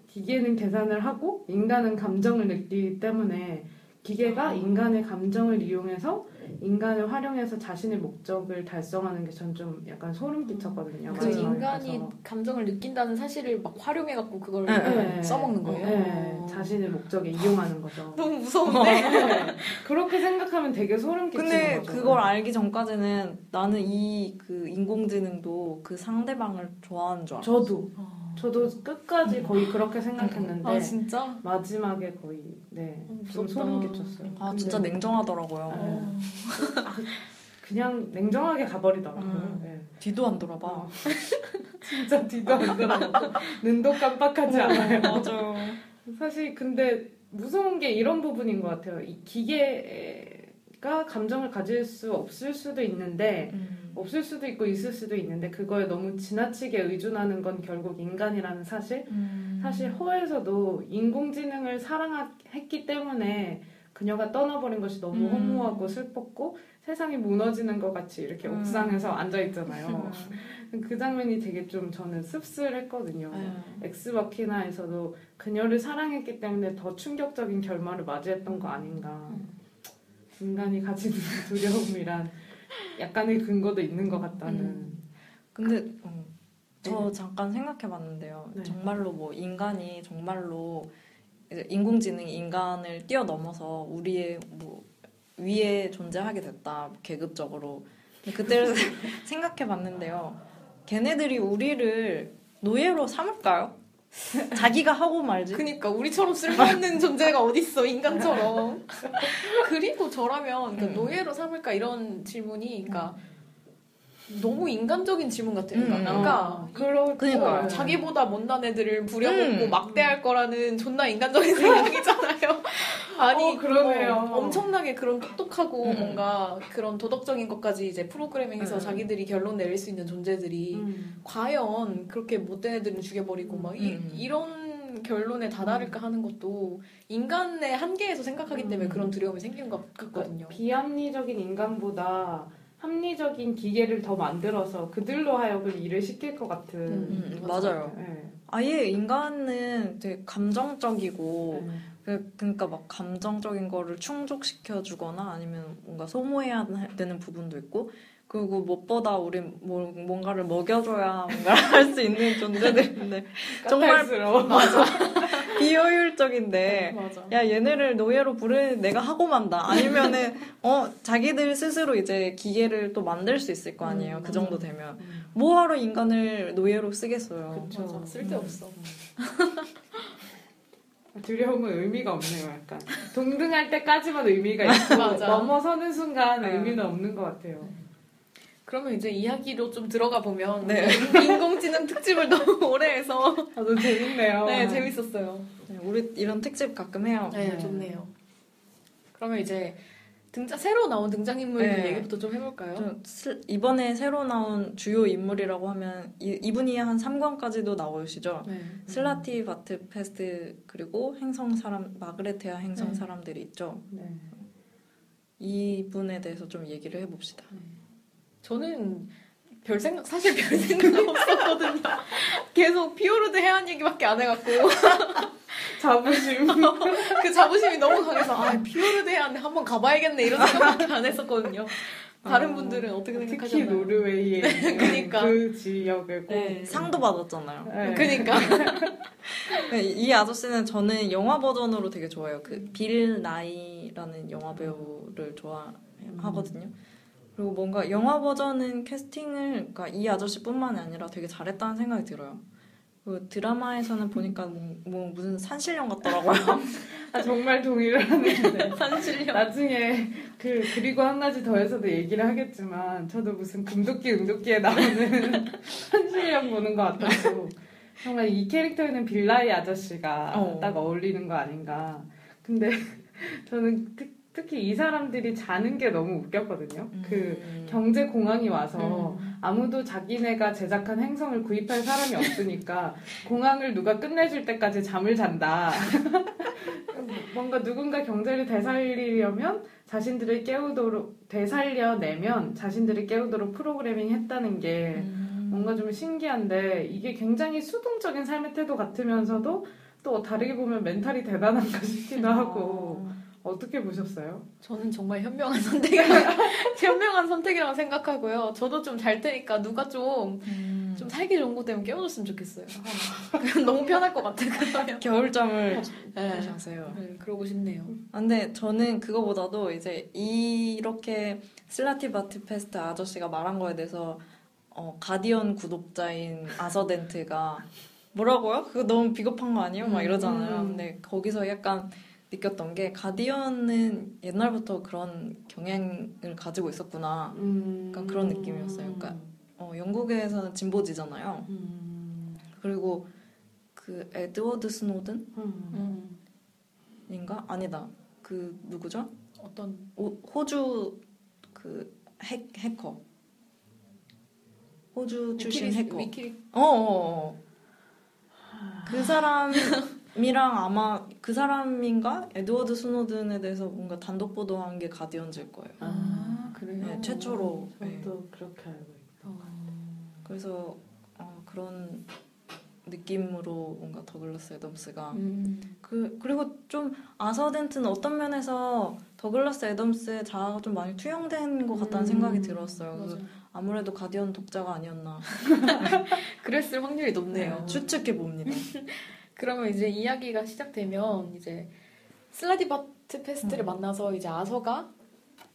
기계는 계산을 하고 인간은 감정을 느끼기 때문에 기계가 인간의 감정을 이용해서 인간을 활용해서 자신의 목적을 달성하는 게 전 좀 약간 소름 끼쳤거든요. 그 인간이 가서. 감정을 느낀다는 사실을 막 활용해갖고 그걸 네, 네. 써먹는 거예요. 네, 어. 자신의 목적에 이용하는 거죠. 너무 무서운데. 네, 그렇게 생각하면 되게 소름 끼치는 근데 거죠. 그걸 알기 전까지는 나는 이 그 인공지능도 그 상대방을 좋아하는 줄 알았어. 저도 저도 끝까지 거의 그렇게 생각했는데 아 진짜? 마지막에 거의 네, 어, 좀 무섭다. 소름 끼쳤어요. 아 진짜 냉정하더라고요. 네. 어. 그냥 냉정하게 가버리더라고요. 음. 네. 뒤도 안 돌아봐. 어. 진짜 뒤도 안 돌아보고 눈도 깜빡하지 않아요. 맞아요. 사실 근데 무서운 게 이런 부분인 것 같아요. 이 기계 가 감정을 가질 수 없을 수도 있는데 음. 없을 수도 있고 있을 수도 있는데 그거에 너무 지나치게 의존하는 건 결국 인간이라는 사실. 음. 사실 허에서도 인공지능을 사랑했기 때문에 그녀가 떠나버린 것이 너무 음. 허무하고 슬펐고 세상이 무너지는 것 같이 이렇게 음. 옥상에서 앉아 있잖아요. 음. 그 장면이 되게 좀 저는 씁쓸했거든요. 네. 엑스마키나에서도 그녀를 사랑했기 때문에 더 충격적인 결말을 맞이했던 거 아닌가. 인간이 가지는 두려움이란 약간의 근거도 있는 것 같다는. 음. 근데 어, 저 잠깐 생각해봤는데요. 네. 정말로 뭐 인간이 정말로 인공지능이 인간을 뛰어넘어서 우리의 뭐 위에 존재하게 됐다 계급적으로. 그때를 생각해봤는데요. 걔네들이 우리를 노예로 삼을까요? 자기가 하고 말지. 그니까 우리처럼 쓸모없는 존재가 어딨어 인간처럼. 그리고 저라면 그러니까 음. 노예로 삼을까 이런 질문이 그러니까 너무 인간적인 질문 같아요. 음, 그러니까, 음. 그러니까 그러, 그러니까요. 어, 자기보다 못난 애들을 부려먹고 음. 막대할 거라는 존나 인간적인 생각이잖아요. 아니 어, 그러네요. 어, 엄청나게 그런 똑똑하고 음. 뭔가 그런 도덕적인 것까지 이제 프로그래밍해서 음. 자기들이 결론 내릴 수 있는 존재들이 음. 과연 그렇게 못된 애들은 죽여버리고 막 이, 음. 이런 결론에 다다를까 하는 것도 인간의 한계에서 생각하기 때문에 음. 그런 두려움이 생긴 것 같거든요. 비합리적인 인간보다 합리적인 기계를 더 만들어서 그들로 하여금 일을 시킬 것 같은. 음, 음, 맞아요. 네. 아예 인간은 되게 감정적이고 네. 그- 그러니까 막 감정적인 거를 충족시켜 주거나 아니면 뭔가 소모해야 되는 부분도 있고 그리고 무엇보다 우리 뭐, 뭔가를 먹여줘야 뭔가를 할수 있는 존재들인데 정말 까탈스러워. 비효율적인데. 맞아. 야 얘네를 노예로 부르는 내가 하고 만다. 아니면은 어 자기들 스스로 이제 기계를 또 만들 수 있을 거 아니에요. 음, 그 정도 되면. 뭐하러 인간을 노예로 쓰겠어요. 그쵸. 맞아. 쓸데없어. 두려움은 의미가 없네요, 약간. 동등할 때까지만 의미가 있고. 넘어서는 순간 네. 의미는 없는 것 같아요. 그러면 이제 이야기로 좀 들어가 보면 네. 인공지능 특집을 너무 오래 해서 아, 너무 재밌네요. 네 재밌었어요. 네, 우리 이런 특집 가끔 해요 네, 네. 좋네요. 그러면 이제 등장 새로 나온 등장인물 네. 얘기부터 좀 해볼까요? 좀 슬- 이번에 새로 나온 주요 인물이라고 하면 이, 이분이 한 3권까지도 나오시죠 네. 슬라티 바트 페스트 그리고 행성 사람 마그레테아 행성 네. 사람들이 있죠 네. 이분에 대해서 좀 얘기를 해봅시다 저는 별 생각 사실 별 생각 없었거든요. 계속 피오르드 해안 얘기밖에 안 해갖고 자부심. 그 자부심이 너무 강해서 아 피오르드 해안 한번 가봐야겠네 이런 생각밖에 안 했었거든요. 다른 어, 분들은 어떻게 특히 생각하셨나요? 노르웨이에 있는 그니까. 그 지역을 꼭. 네. 상도 받았잖아요 네. 그니까 네, 이 아저씨는 저는 영화 버전으로 되게 좋아해요. 그 빌 나이라는 영화 배우를 좋아하거든요. 그리고 뭔가 영화 버전은 캐스팅을 그러니까 이 아저씨뿐만이 아니라 되게 잘했다는 생각이 들어요. 그 드라마에서는 보니까 뭐, 뭐 무슨 산신령 같더라고요. 아, 정말 동의를 하는데. 산신령 나중에 그 그리고 한 가지 더해서도 얘기를 하겠지만 저도 무슨 금도끼 은도끼에 나오는 한실력 보는 것 같았고 정말 이 캐릭터에는 빌라이 아저씨가 어. 딱 어울리는 거 아닌가 근데 저는 특, 특히 이 사람들이 자는 게 너무 웃겼거든요 그 음. 경제 공항이 와서 음. 아무도 자기네가 제작한 행성을 구입할 사람이 없으니까 공항을 누가 끝내줄 때까지 잠을 잔다. 뭔가 누군가 경제를 되살리려면 자신들을 깨우도록 되살려내면 자신들을 깨우도록 프로그래밍 했다는 게 음. 뭔가 좀 신기한데 이게 굉장히 수동적인 삶의 태도 같으면서도 또 다르게 보면 멘탈이 대단한가 싶기도 하고 어떻게 보셨어요? 저는 정말 현명한 선택 현명한 선택이라고 생각하고요. 저도 좀 잘 테니까 누가 좀좀 음. 살기 좋은 곳 되면 깨워줬으면 좋겠어요. 너무 편할 것 같아 그러면. 겨울잠을 네. 자세요. 네, 그러고 싶네요. 아, 근데 저는 그거보다도 이제 이렇게 슬라티 바트 페스트 아저씨가 말한 거에 대해서 어, 가디언 구독자인 아서덴트가 뭐라고요? 그거 너무 비겁한 거 아니에요? 막 이러잖아요. 음. 근데 거기서 약간 느꼈던 게 가디언은 옛날부터 그런 경향을 가지고 있었구나. 음... 약간 그런 느낌이었어요. 그러니까 어, 영국에서는 진보지잖아요. 음... 그리고 그 에드워드 스노든인가? 음... 음, 아니다. 그 누구죠? 어떤 오- 호주 그 핵, 해커. 호주 출신 위키리- 해커. 위키 어, 어, 어. 그 사람 이랑 아마 그 사람인가 에드워드 스노든에 대해서 뭔가 단독 보도한 게 가디언즈일 거예요. 아 그래요. 네, 최초로. 네. 저도 그렇게 알고 있어요. 어, 그래서 어, 그런 느낌으로 뭔가 더글라스 애덤스가 음, 그 그리고 좀 아서덴트는 어떤 면에서 더글라스 애덤스의 자아가 좀 많이 투영된 것 같다는 음, 생각이 들었어요. 그래서. 아무래도 가디언 독자가 아니었나 그랬을 확률이 높네요. 추측해 봅니다. 그러면 이제 이야기가 시작되면 이제 슬라티바트 페스트를 음. 만나서 이제 아서가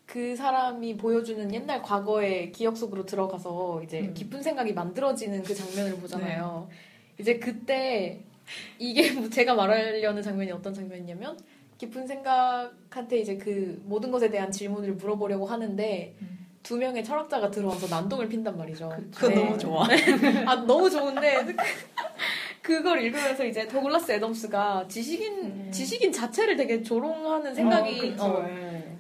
그 사람이 보여주는 옛날 과거의 기억 속으로 들어가서 이제 음. 깊은 생각이 만들어지는 그 장면을 보잖아요. 이제 그때 이게 뭐 제가 말하려는 장면이 어떤 장면이냐면 깊은 생각한테 이제 그 모든 것에 대한 질문을 물어보려고 하는데 음. 두 명의 철학자가 들어와서 난동을 핀단 말이죠. 그거 네. 너무 좋아. 아 너무 좋은데 그걸 읽으면서 이제 더글라스 애덤스가 지식인 음. 지식인 자체를 되게 조롱하는 생각이 어. 어, 네.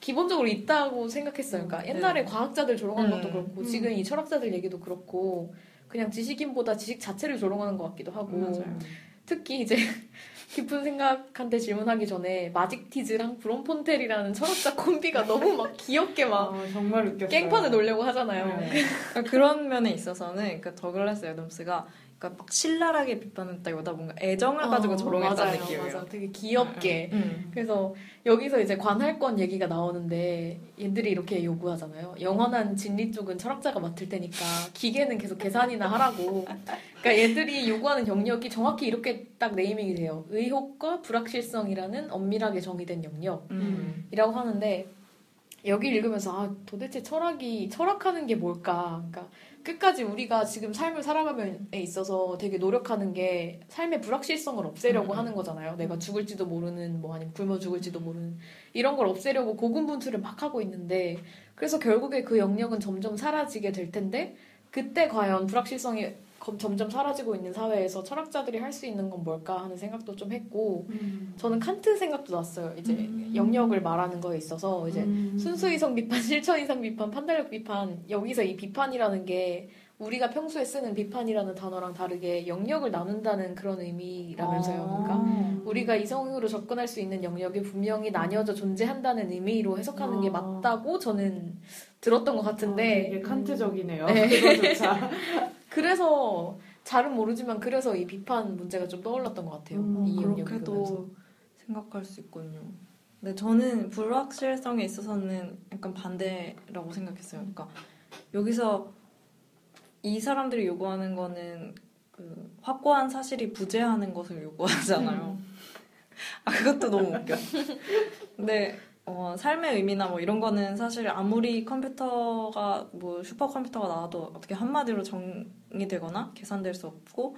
기본적으로 있다고 생각했어요. 그러니까 네. 옛날에 과학자들 조롱하는 음. 것도 그렇고 음. 지금 이 철학자들 얘기도 그렇고 그냥 지식인보다 지식 자체를 조롱하는 것 같기도 하고 맞아요. 특히 이제 깊은 생각한테 질문하기 전에 마직티즈랑 브론폰텔이라는 철학자 콤비가 너무 막 귀엽게 막 아, 정말 웃겼어요. 깽판을 놀려고 하잖아요. 네. 그러니까 그런 면에 있어서는 그 더글라스 애덤스가 그러니까 막 신랄하게 비판했다기보다 뭔가 애정을 가지고 어, 조롱했다는 맞아요, 느낌이에요. 맞아. 되게 귀엽게. 음. 그래서 여기서 이제 관할권 얘기가 나오는데 얘들이 이렇게 요구하잖아요. 영원한 진리 쪽은 철학자가 맡을 테니까 기계는 계속 계산이나 하라고. 그러니까 얘들이 요구하는 영역이 정확히 이렇게 딱 네이밍이 돼요. 의혹과 불확실성이라는 엄밀하게 정의된 영역이라고 음. 하는데 여기 읽으면서 아 도대체 철학이 철학하는 게 뭘까? 그러니까 끝까지 우리가 지금 삶을 살아감에 있어서 되게 노력하는 게 삶의 불확실성을 없애려고 음. 하는 거잖아요. 내가 죽을지도 모르는 뭐 아니면 굶어 죽을지도 모르는 이런 걸 없애려고 고군분투를 막 하고 있는데 그래서 결국에 그 영역은 점점 사라지게 될 텐데 그때 과연 불확실성이 검- 점점 사라지고 있는 사회에서 철학자들이 할 수 있는 건 뭘까 하는 생각도 좀 했고 저는 칸트 생각도 났어요. 이제 음. 영역을 말하는 거에 있어서 이제 음. 순수 이성 비판, 실천 이성 비판, 판단력 비판 여기서 이 비판이라는 게 우리가 평소에 쓰는 비판이라는 단어랑 다르게 영역을 나눈다는 그런 의미라면서요. 그러니까 아. 우리가 이성으로 접근할 수 있는 영역이 분명히 나뉘어져 존재한다는 의미로 해석하는 게 아. 맞다고 저는 들었던 것 아, 같은데 되게 칸트적이네요. 네. 그거조차. 그래서 잘은 모르지만 그래서 이 비판 문제가 좀 떠올랐던 것 같아요. 음, 이. 그렇게도 생각할 수 있군요. 근데 저는 불확실성에 있어서는 약간 반대라고 생각했어요. 그러니까 여기서 이 사람들이 요구하는 거는 그 확고한 사실이 부재하는 것을 요구하잖아요. 아 그것도 너무 웃겨. 근데 어, 삶의 의미나 뭐 이런 거는 사실 아무리 컴퓨터가 뭐 슈퍼 컴퓨터가 나와도 어떻게 한마디로 정의되거나 계산될 수 없고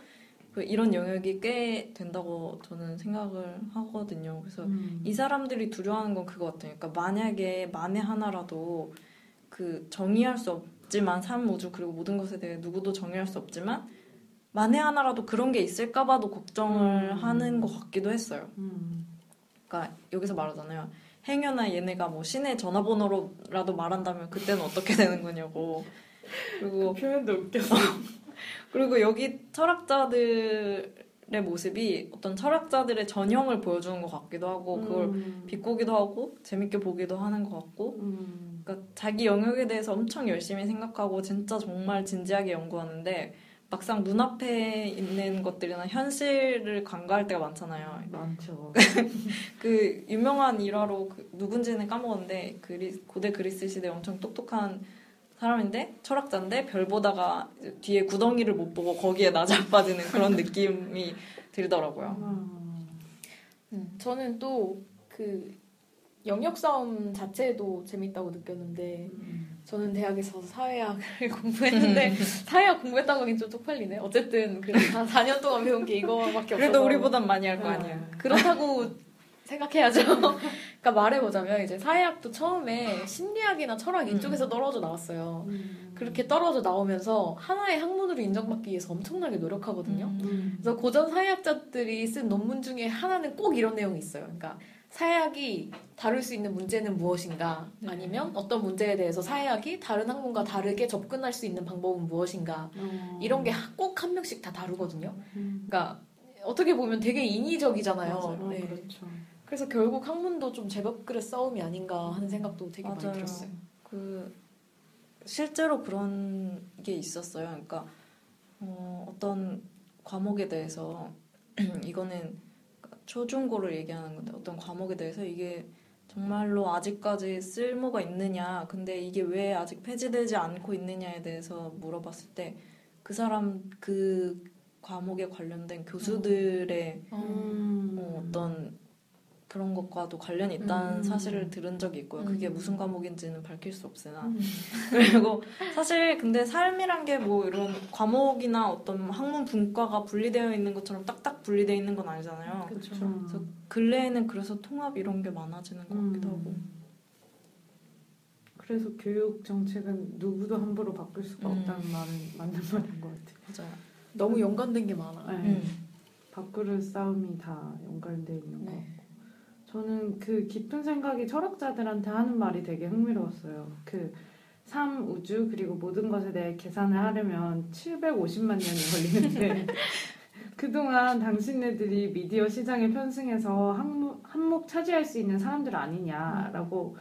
그 이런 영역이 꽤 된다고 저는 생각을 하거든요. 그래서 음. 이 사람들이 두려워하는 건 그거 같아요. 그러니까 만약에 만에 하나라도 그 정의할 수 없 지만 삶 우주 그리고 모든 것에 대해 누구도 정의할 수 없지만 만에 하나라도 그런 게 있을까 봐도 걱정을 음. 하는 것 같기도 했어요. 음. 그러니까 여기서 말하잖아요. 행여나 얘네가 뭐 신의 전화번호로라도 말한다면 그때는 어떻게 되는 거냐고. 그리고 그 표현도 웃겼어. 그리고 여기 철학자들의 모습이 어떤 철학자들의 전형을 보여주는 것 같기도 하고 그걸 음. 비꼬기도 하고 재밌게 보기도 하는 것 같고 음. 그러니까 자기 영역에 대해서 엄청 열심히 생각하고 진짜 정말 진지하게 연구하는데 막상 눈앞에 있는 것들이나 현실을 간과할 때가 많잖아요. 많죠. 그 유명한 일화로 그 누군지는 까먹었는데 그리, 고대 그리스 시대 엄청 똑똑한 사람인데 철학자인데 별 보다가 뒤에 구덩이를 못 보고 거기에 나자빠지는 그런 느낌이 들더라고요. 음. 음, 저는 또 그 영역 싸움 자체도 재밌다고 느꼈는데 음. 저는 대학에서 사회학을 공부했는데 사회학 공부했다고 하긴 좀 쪽팔리네. 어쨌든 그래도 다 4년 동안 배운 게 이거밖에 없어서 그래도 우리보단 많이 할 거 아니에요. 그렇다고 생각해야죠. 그러니까 말해보자면 이제 사회학도 처음에 심리학이나 철학 이쪽에서 떨어져 나왔어요. 음. 그렇게 떨어져 나오면서 하나의 학문으로 인정받기 위해서 엄청나게 노력하거든요. 음. 그래서 고전 사회학자들이 쓴 논문 중에 하나는 꼭 이런 내용이 있어요. 그러니까 사회학이 다룰 수 있는 문제는 무엇인가? 네. 아니면 어떤 문제에 대해서 사회학이 다른 학문과 다르게 접근할 수 있는 방법은 무엇인가? 어. 이런 게 꼭 한 명씩 다 다루거든요. 음. 그러니까 어떻게 보면 되게 인위적이잖아요. 네. 그렇죠. 그래서 결국 학문도 좀 제법 그릇 싸움이 아닌가 하는 생각도 되게 많이 맞아요. 들었어요. 그 실제로 그런 게 있었어요. 그러니까 어, 어떤 과목에 대해서 이거는 초중고를 얘기하는 건데 어떤 과목에 대해서 이게 정말로 아직까지 쓸모가 있느냐, 근데 이게 왜 아직 폐지되지 않고 있느냐에 대해서 물어봤을 때 그 사람 그 과목에 관련된 교수들의 음. 어, 어떤 그런 것과도 관련이 있다는 음. 사실을 들은 적이 있고요. 그게 음. 무슨 과목인지는 밝힐 수 없으나. 음. 그리고 사실 근데 삶이란 게 뭐 이런 과목이나 어떤 학문 분과가 분리되어 있는 것처럼 딱딱 분리되어 있는 건 아니잖아요. 그렇죠. 그래서 근래에는 그래서 통합 이런 게 많아지는 것 같기도 하고. 음. 그래서 교육 정책은 누구도 함부로 바꿀 수가 음. 없다는 말은 맞는 말인 것 같아요. 맞아요. 너무 연관된 게 많아. 네. 음. 바꾸는 싸움이 다 연관되어 있는 거. 네. 저는 그 깊은 생각이 철학자들한테 하는 말이 되게 흥미로웠어요. 그 삶, 우주 그리고 모든 것에 대해 계산을 하려면 750만 년이 걸리는데 그동안 당신네들이 미디어 시장에 편승해서 한몫, 한몫 차지할 수 있는 사람들 아니냐라고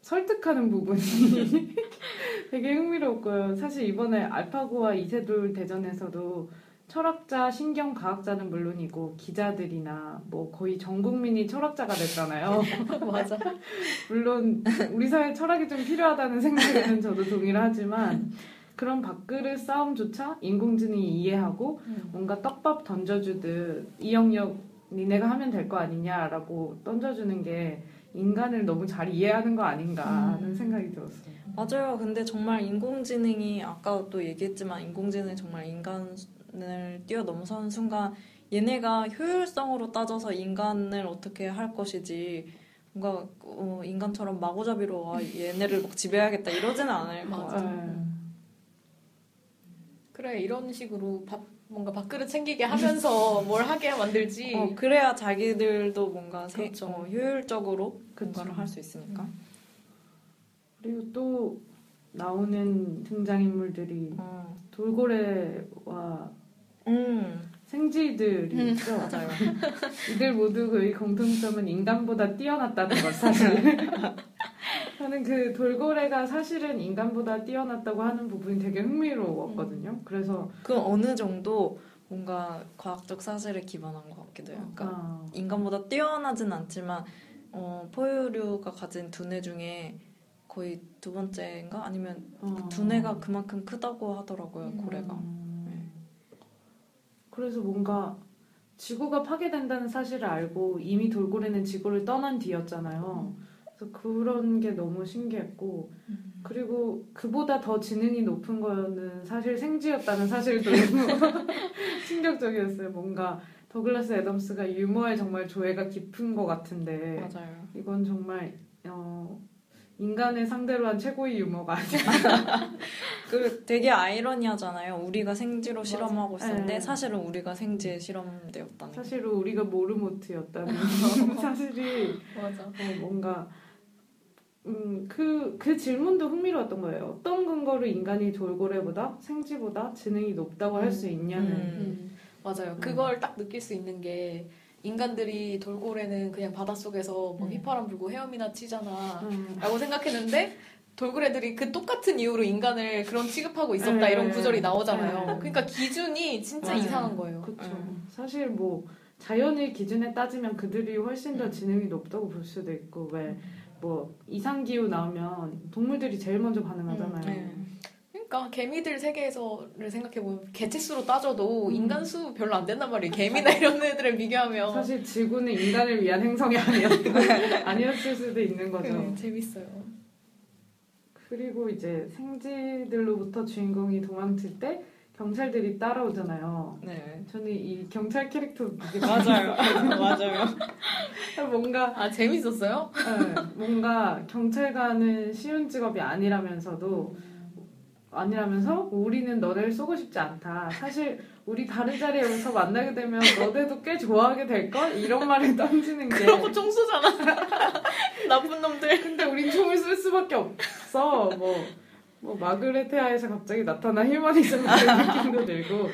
설득하는 부분이 되게 흥미로웠고요. 사실 이번에 알파고와 이세돌 대전에서도 철학자, 신경과학자는 물론이고 기자들이나 뭐 거의 전 국민이 철학자가 됐잖아요. 맞아. 물론 우리 사회 철학이 좀 필요하다는 생각에는 저도 동의를 하지만 그런 밥그릇 싸움조차 인공지능이 이해하고 음. 뭔가 떡밥 던져주듯 이 영역 니네가 하면 될 거 아니냐라고 던져주는 게 인간을 너무 잘 이해하는 거 아닌가 하는 음. 생각이 들었어요. 맞아요. 근데 정말 인공지능이 아까 또 얘기했지만 인공지능이 정말 인간 을 뛰어넘어서는 순간 얘네가 효율성으로 따져서 인간을 어떻게 할 것이지 뭔가 어, 인간처럼 마구잡이로 아, 얘네를 막 지배하겠다 이러지는 않을 것. 같아요. 네. 그래 이런 식으로 밥 뭔가 밥그릇 챙기게 하면서 뭘 하게 만들지. 어, 그래야 자기들도 뭔가 세- 그렇죠. 어, 효율적으로 그쵸. 뭔가를 할수 있으니까. 그리고 또 나오는 등장인물들이 어. 돌고래와 음, 생쥐들이 음. 있죠. 맞아요. 이들 모두 그 공통점은 인간보다 뛰어났다는 것 사실. 저는 그 돌고래가 사실은 인간보다 뛰어났다고 하는 부분이 되게 흥미로웠거든요. 그래서 그 어느 정도 뭔가 과학적 사실에 기반한 것 같기도 해요. 그러니까 아, 인간보다 뛰어나진 않지만 어, 포유류가 가진 두뇌 중에 거의 두 번째인가 아니면 어. 두뇌가 그만큼 크다고 하더라고요 음. 고래가. 음. 그래서 뭔가 지구가 파괴된다는 사실을 알고 이미 돌고래는 지구를 떠난 뒤였잖아요. 그래서 그런 게 너무 신기했고 그리고 그보다 더 지능이 높은 거는 사실 생쥐였다는 사실도 너무 충격적이었어요. 뭔가 더글라스 애덤스가 유머에 정말 조예가 깊은 것 같은데 맞아요. 이건 정말 어, 인간을 상대로 한 최고의 유머가 아니야. 그 되게 아이러니하잖아요. 우리가 생쥐로 실험하고 있었는데 네. 사실은 우리가 생쥐에 실험되었다는. 게. 사실은 우리가 모르모트였다는 사실이 맞아. 어, 뭔가 음, 그, 그 질문도 흥미로웠던 거예요. 어떤 근거로 인간이 돌고래보다 생쥐보다 지능이 높다고 할 수 있냐는. 음. 음, 맞아요. 그걸 딱 느낄 수 있는 게 인간들이 돌고래는 그냥 바닷속에서 뭐 음. 휘파람 불고 헤엄이나 치잖아. 음. 라고 생각했는데 돌고래들이 그 똑같은 이유로 인간을 그런 취급하고 있었다 네. 이런 구절이 나오잖아요. 네. 그러니까 기준이 진짜 맞아요. 이상한 거예요. 음. 사실 뭐 자연의 기준에 따지면 그들이 훨씬 더 지능이 높다고 볼 수도 있고 왜 뭐 이상 기후 나오면 동물들이 제일 먼저 반응하잖아요. 네. 그러니까 개미들 세계에서를 생각해보면 개체수로 따져도 음. 인간 수 별로 안 된단 말이에요. 개미나 이런 애들을 비교하면 사실 지구는 인간을 위한 행성이 아니었, 아니었을 수도 있는 거죠. 네, 재밌어요. 그리고 이제 생쥐들로부터 주인공이 도망칠 때 경찰들이 따라오잖아요. 네. 저는 이 경찰 캐릭터 맞아요. 맞아요. 뭔가 아 재밌었어요? 네, 뭔가 경찰관은 쉬운 직업이 아니라면서도 아니라면서 우리는 너네를 쏘고 싶지 않다. 사실 우리 다른 자리에서 만나게 되면 너네도 꽤 좋아하게 될걸 이런 말을 던지는 게. 그러고 총 쏘잖아. 나쁜 놈들. 근데 우린 총을 쓸 수밖에 없어. 뭐, 뭐 마그레테아에서 갑자기 나타난 휴머니즘 같은 느낌도 들고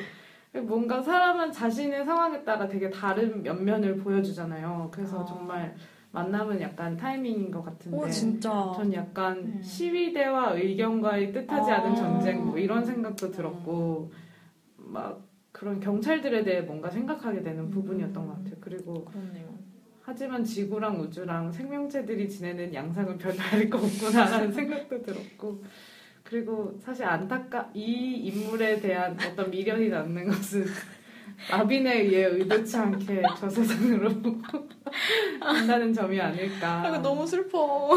뭔가 사람은 자신의 상황에 따라 되게 다른 면면을 보여주잖아요. 그래서 아. 정말 만남은 약간 타이밍인 것 같은데. 오 진짜. 전 약간 음. 시위대와 의견과의 뜻하지 않은 아. 전쟁 뭐 이런 생각도 들었고 막 그런 경찰들에 대해 뭔가 생각하게 되는 부분이었던 것 같아요. 그리고 그렇네요. 하지만 지구랑 우주랑 생명체들이 지내는 양상은 별 다를 거 없구나라는 생각도 들었고 그리고 사실 안타까 이 인물에 대한 어떤 미련이 남는 것은 마빈에 의해 의도치 않게 저 세상으로 간다는 점이 아닐까. 아, 너무 슬퍼.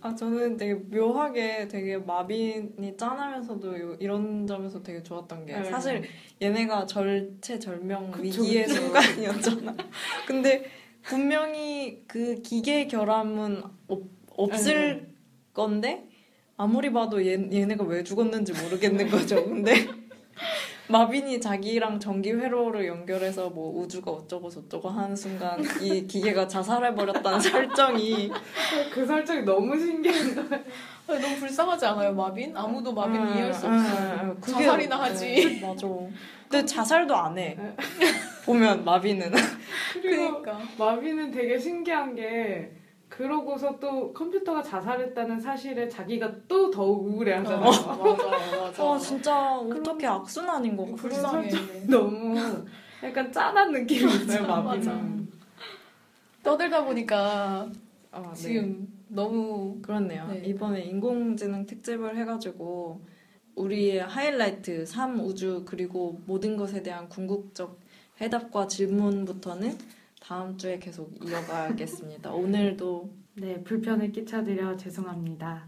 아 저는 되게 묘하게 되게 마빈이 짠하면서도 요- 이런 점에서 되게 좋았던 게 네. 사실 얘네가 절체절명 그쵸, 위기의 그쵸. 순간이었잖아. 근데 분명히 그 기계 결함은 없, 없을 건데 아무리 봐도 얘, 얘네가 왜 죽었는지 모르겠는 거죠. 근데 마빈이 자기랑 전기 회로를 연결해서 뭐 우주가 어쩌고 저쩌고 하는 순간 이 기계가 자살해 버렸다는 설정이 그 설정이 너무 신기한 거예요. 아니, 너무 불쌍하지 않아요, 마빈? 아무도 마빈을 음, 이해할 수 음, 없어. 음, 그게- 자살이나 하지. 네, 맞아. 근데 자살도 안 해. 보면 마비는. 그리고 그러니까. 마빈은 되게 신기한 게 그러고서 또 컴퓨터가 자살했다는 사실에 자기가 또 더욱 우울해하잖아요. 맞아, 맞아. 어, 진짜 어떻게 악순환인 것 같아. 불쌍해. 너무 약간 짠한 느낌이 있어요, 마비는. 떠들다 보니까 아, 네. 지금 너무 그렇네요. 네. 이번에 인공지능 특집을 해가지고 우리의 하이라이트, 삶, 우주 그리고 모든 것에 대한 궁극적 해답과 질문부터는 다음 주에 계속 이어가겠습니다. 오늘도 네, 불편을 끼쳐드려 죄송합니다.